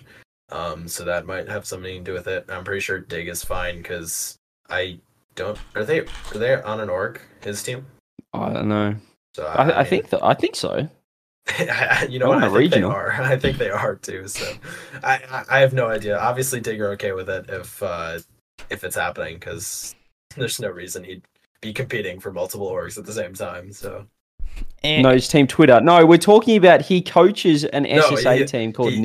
Um, so that might have something to do with it. I'm pretty sure Dig is fine because I don't. Are they? Are they on an org? His team. I don't know. So I, I mean- think that I think so. *laughs* you know They're what? on think regional. they are. *laughs* I think they are too. So I, I, I have no idea. Obviously, Digger okay with it if uh, if it's happening because there's no reason he'd be competing for multiple orgs at the same time. So And, No, it's Team Twitter. No, we're talking about he coaches an No, SSA he- team called he- he-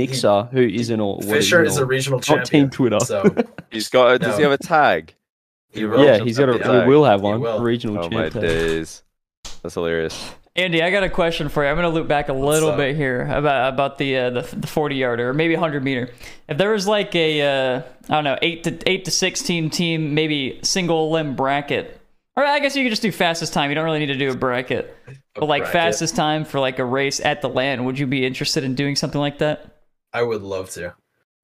who isn't all. what Fisher is is a regional not champion. Team Twitter. So *laughs* He's got. A, does he have a tag? he He will. will. yeah, he's got a. Yeah. We will have one. will. Regional Oh my days. That's hilarious. Andy, I got a question for you. I'm going to loop back a little bit here about about the uh, the, the 40 yarder or maybe 100 meter. If there was like a uh, I don't know eight to eight to 16 team maybe single limb bracket, or I guess you could just do fastest time. You don't really need to do a bracket, but like bracket. fastest time for like a race at the LAN. Would you be interested in doing something like that? I would love to.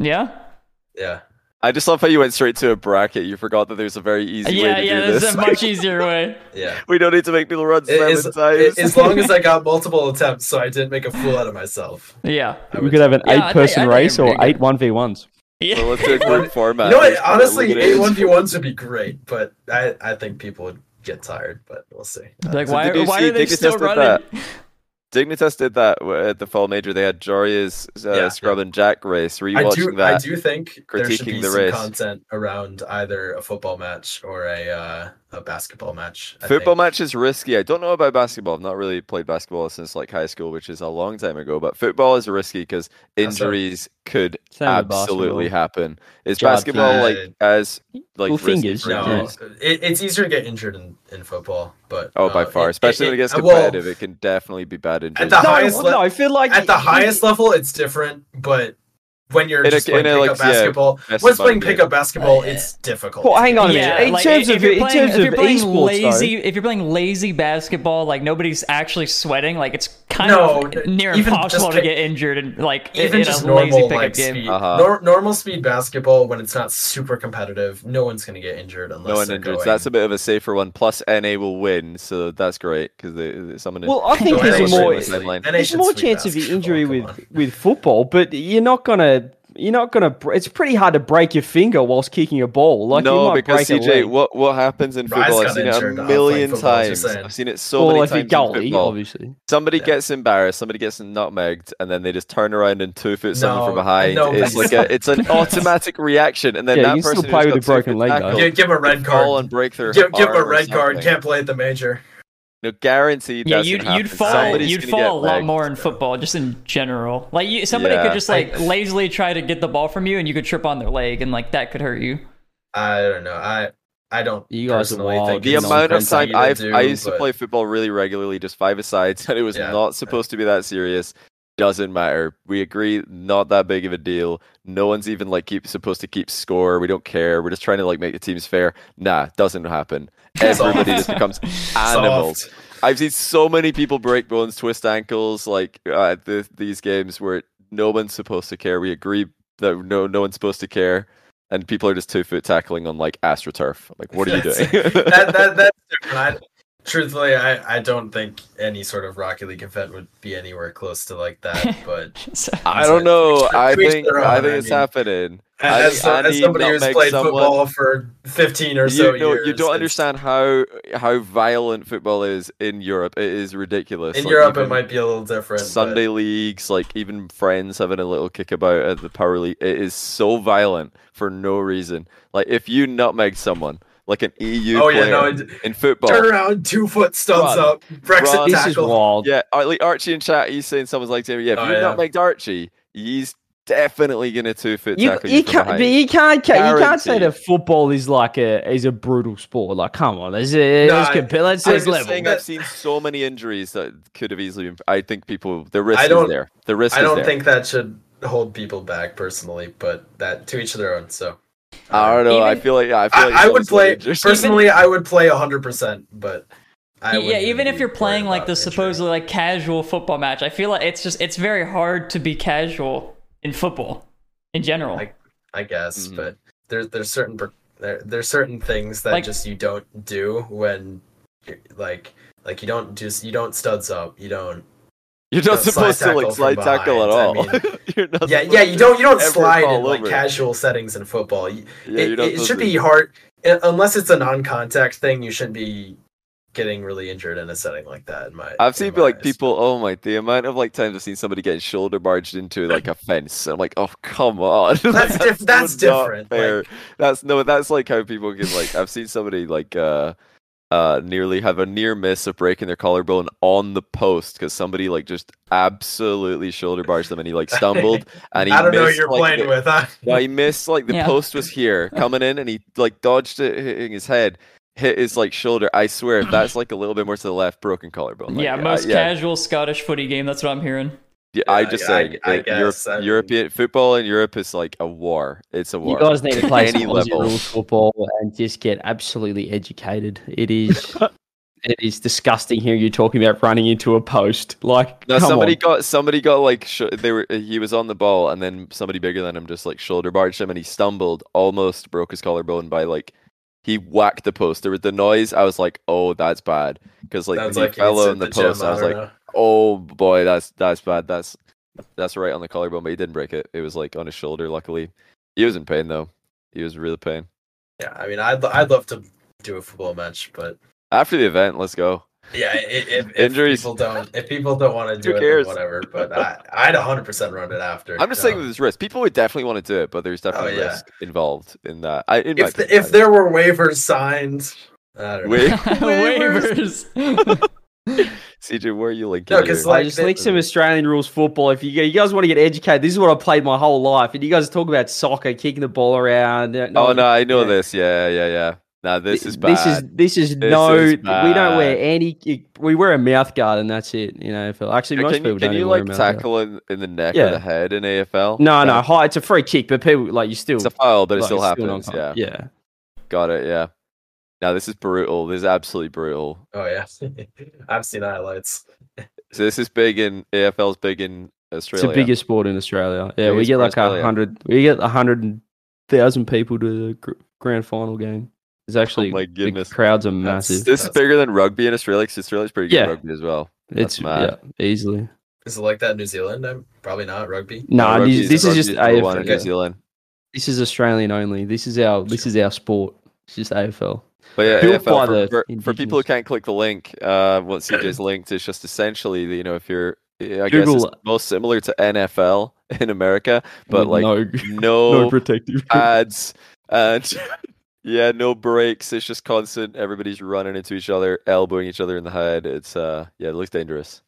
Yeah. Yeah. I just love how you went straight to a bracket. You forgot that there's a very easy way yeah, to yeah. do There's this. a much *laughs* easier way. Yeah. we don't need to make people run It seven is- times. it- as long as I got multiple attempts, so I didn't make a fool out of myself. Yeah. I We could have an Yeah, I eight-person I think race or eight one v ones. Yeah. So let's do a group *laughs* format. You know what? Let's put Honestly, eight one v ones would be great, but I I think people would get tired. But we'll see. Like So why? did you Why see are they still did running? that? Dignitas did that at the fall major. They had Joreuz uh, Yeah, Scrub and Jack race. Were you I watching do. that? I do think there should be the some race. content around either a football match or a uh, a basketball match. I Football think. match is risky. I don't know about basketball. I've not really played basketball since like high school, which is a long time ago. But football is risky because That's right. injuries could Same absolutely happen. Is Job basketball key. like as like Well, fingers, for yeah. No, injuries? it, it's easier to get injured in, in football, but Oh, by uh, far, it- especially it- when it gets it- well, competitive, it can definitely be bad injuries. the no, highest no, le- I feel like at the it- highest level, it's different, but when you're In a- just playing pickup like, basketball, best when of playing pickup basketball, it's difficult. Well, hang on a Yeah, minute. In like, terms if of you're in playing, terms if you're playing esports, lazy, though, if you're playing lazy basketball, like nobody's actually sweating, like it's kind No, of near impossible just to get injured and like Even in just a lazy normal pickup like game. speed, Uh-huh. nor- normal speed basketball when it's not super competitive, no one's gonna get injured unless no one they're injured. going. That's a bit of a safer one. Plus, NA will win, so that's great because someone. well, I think there's NA a should more win. Sideline. NA there's more chance of injury with with football, but you're not gonna you're not gonna. br- It's pretty hard to break your finger whilst kicking a ball. Like you no, might because break a CJ, leg. what what happens in football? I've seen it a million playing football, times. I've seen it so well, many if you're times in football. obviously. Somebody Yeah. gets embarrassed, somebody gets nutmegged, and then they just turn around and two foot someone from behind. no, it's like a, it's an *laughs* automatic reaction, and then Yeah, that person still play with a broken leg, tackle Give, give him a red card. and break their Give, give him a red card. something. Can't play at the major. No, guaranteed. Yeah, you'd gonna you'd fall Somebody's you'd fall a lot more in football, just in general. Like you, somebody Yeah. could just like I- lazily try to get the ball from you, and you could trip on their leg, and like that could hurt you. I don't know. I I don't You guys are personally wild. think The amount of something time I've I used to play football really regularly, just five asides, *laughs* and it was Yeah. not supposed to be that serious. Doesn't matter. We agree, not that big of a deal. No one's even like keep supposed to keep score. We don't care. We're just trying to like make the teams fair. Nah, doesn't happen. Everybody just becomes *laughs* animals. Soft. I've seen so many people break bones, twist ankles, like uh, the, these games where no one's supposed to care. We agree that no no one's supposed to care, and people are just two foot tackling on like astroturf. Like, what are you doing? that, that that's *laughs* different. I, truthfully, I, I don't think any sort of Rocket League event would be anywhere close to like that. *laughs* But *laughs* So, I don't know. I think their I own, think I it's mean. happening. I as, think as somebody who's played someone- football for fifteen or so you, know, years, you don't understand how how violent football is in Europe. It is ridiculous. In Like, Europe, it might be a little different. but- Sunday leagues, like even friends having a little kickabout at the power league. It is so violent for no reason. Like if you nutmeg someone, like an EU Oh yeah, player no. it- in football. Turn around, two foot studs Run. up, Brexit Run. This is tackle. wild. Yeah, like Archie in chat, he's saying someone's like, yeah, if Oh, you yeah. nutmegged Archie, he's definitely gonna two foot You, tackle you you can't, but you can't, ca- you can't say that football is like a is a brutal sport. Like, come on, let's uh, No, let's I- compare. Let's, I'm let's just level. saying I've seen so many injuries that could have easily been. I think people, the risk I is don't- there. The risk I don't there. think that should hold people back personally, but that to each their own. So I don't know. I feel like yeah, I feel like I would play getting injured. personally. I would play hundred percent, but I yeah, wouldn't even if you're playing like the injury. supposedly like casual football match, I feel like it's just it's very hard to be casual in football in general. Like- I guess, Mhm. but there's there's certain there there's certain things that Like- just you don't do when you're- like like you don't just you don't studs up you don't You're not supposed to like slide tackle at behind. I all. mean- *laughs* yeah yeah you don't you don't slide in like over. casual settings in football You- Yeah, it, it should supposed be hard uh, unless it's a non-contact thing you shouldn't be getting really injured in a setting like that. In my, I've seen my like eyes. people. Oh my! The amount of like times I've seen somebody getting shoulder barged into like a fence. I'm like, oh come on. *laughs* Like, That's diff- that's different, like- That's no. That's like how people can like. I've seen somebody like uh, uh, nearly have a near miss of breaking their collarbone on the post because somebody like just absolutely shoulder barged them and he like stumbled *laughs* and he I don't know what missed, you're like, playing the- with. Huh? *laughs* yeah, he missed like the Yeah. post was here coming in and he like dodged it hitting his head, hit his like shoulder. I swear if that's like a little bit more to the left, broken collarbone. Like, yeah, uh, most yeah, casual Scottish footy game. That's what I'm hearing. Yeah, I just I- saying I that Europe- guess, European football in Europe is like a war. It's a war. You guys need to play Any level. football and just get absolutely educated. It is, *laughs* it is disgusting hearing you talking about running into a post. Like, No, come somebody on. got somebody got like sh- they were he was on the ball and then somebody bigger than him just like shoulder barged him and he stumbled, almost broke his collarbone by like he whacked the post. There was the noise. I was like, oh, that's bad because like Sounds when like he fell on the hit gym, post, I was like, know. Oh boy, that's that's bad. That's that's right on the collarbone, but he didn't break it. It was like on his shoulder. Luckily, he was in pain though. He was really pain. yeah, I mean, I'd I'd love to do a football match, but After the event, let's go. yeah, i- if, if *laughs* Injuries. people don't if people don't want to do it, cares? whatever. But I I'd 100 percent run it after. I'm just saying Um, with this risk, people would definitely want to do it, but there's definitely yeah. risk involved in that. I, in if the, if there were waivers signed, I don't know. Wait. *laughs* *laughs* Waivers. CJ, where are you linking? No, 'cause, here? like, I just the- like some Australian rules football. If you you guys want to get educated, this is what I played my whole life. And you guys talk about soccer, kicking the ball around. uh, oh no, I know yeah. this. Yeah, yeah, yeah. Nah, this is bad. This is this is This no. is we don't wear any. We wear a mouth guard, and that's it. You know, AFL. Actually, Yeah, most can you, people can don't you even wear a like tackle in, in the neck or the head in AFL? No, no, That- hi, it's a free kick, but people like you still. It's a foul, but it like, still happens. not- yeah, yeah. got it. Yeah. Now this is brutal. This is absolutely brutal. Oh yeah, *laughs* I've seen highlights. So this is big in AFL's big in Australia. It's the biggest sport in Australia. Yeah, we get like a hundred. We get a hundred thousand people to the gr- grand final game. It's oh actually Oh my the crowds are That's- massive. This is That's- bigger than rugby in Australia. Because Australia's pretty good Yeah. rugby as well. It's That's mad. yeah, easily. Is it like that in New Zealand? I'm probably not rugby. No, rugby this, this is just number one AFL. in New Zealand. This is Australian only. This is our this is our sport. It's just AFL. But yeah, AFL, for, for, for people who can't click the link, uh, what CJ's linked is just essentially, you know, if you're, I guess Google- it's most similar to NFL in America, but like no, no, *laughs* no protective. *laughs* ads and *laughs* yeah, no breaks. It's just constant. Everybody's running into each other, elbowing each other in the head. It's uh, yeah, it looks dangerous.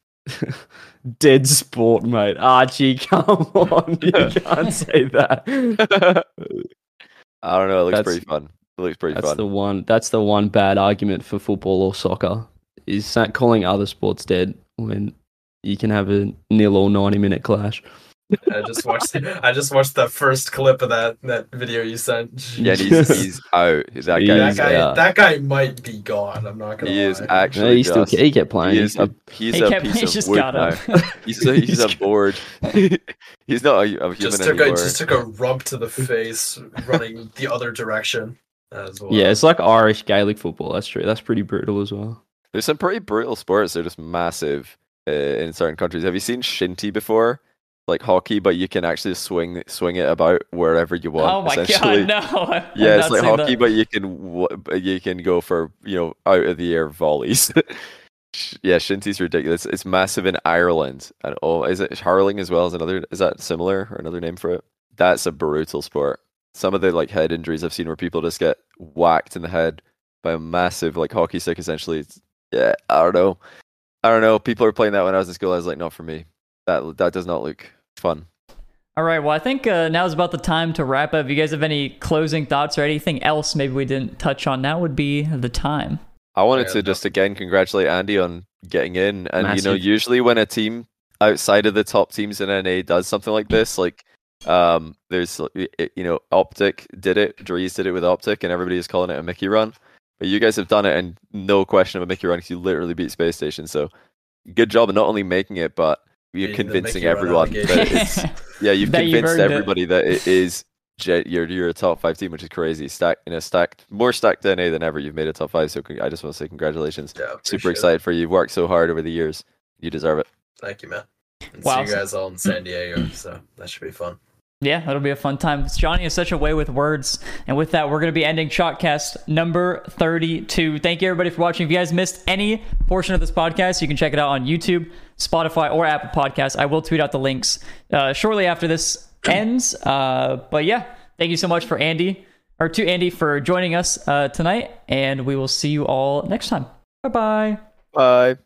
Dead sport, mate. Archie, come on. You can't say that. I don't know. It looks That's- pretty fun. It looks pretty That's fun. the one. That's the one bad argument for football or soccer is sa- calling other sports dead when you can have a nil or ninety minute clash. I just watched. I just watched the first clip of that that video you sent. Yeah, and he's he's *laughs* oh, out. That guy. that is guy. out. That guy might be gone. I'm not gonna. He is lie. No, actually. he still he kept playing. He He's is a he's He a kept- piece he of just wood got now. *laughs* He's a, he's a board. he's not a, a human just took a anymore. just took a rump to the face, running the other direction as well. yeah, it's like Irish Gaelic football. That's true. That's pretty brutal as well. There's some pretty brutal sports. They're just massive uh, in certain countries. Have you seen shinty before? Like hockey, but you can actually swing swing it about wherever you want. oh my essentially. god, no! *laughs* I've Yeah, it's like hockey, that. but you can you can go for you know out of the air volleys. *laughs* Yeah, shinty's ridiculous. It's massive in Ireland, and oh, is it hurling as well? Is another is that similar or another name for it? That's a brutal sport. Some of the like head injuries I've seen where people just get whacked in the head by a massive like hockey stick. Essentially, it's, yeah, I don't know, I don't know. People are playing that when I was in school. I was like, not for me. That that does not look fun. All right, well, I think uh, now is about the time to wrap up. If you guys have any closing thoughts or anything else maybe we didn't touch on, now would be the time. I wanted Yeah, to no- just again congratulate Andy on getting in. And you know, usually when a team outside of the top teams in NA does something like this, like um, there's like, y- y- you know, Optic did it, Dreaz did it with Optic, and everybody is calling it a Mickey run. But you guys have done it, and no question of a Mickey run because you literally beat Spacestation. So good job of not only making it, but you're Beating convincing everyone that it's *laughs* yeah, you've That you've convinced it. everybody that it is. You're you're a top five team, which is crazy. Stacked in a stacked, more stacked NA than ever. You've made a top five, so con- I just want to say congratulations. Yeah, appreciate Super it. excited for you. You've worked so hard over the years. You deserve it. Thank you, man. And Wow. See you guys all in San Diego. So that should be fun. Yeah, that'll be a fun time. Johnny is such a way with words. And with that, we're going to be ending Chalked Cast number 32. Thank you, everybody, for watching. If you guys missed any portion of this podcast, you can check it out on YouTube, Spotify, or Apple Podcasts. I will tweet out the links uh, shortly after this *clears throat* ends. Uh, but yeah, thank you so much for Andy, or to Andy, for joining us uh, tonight. And we will see you all next time. Bye-bye. Bye.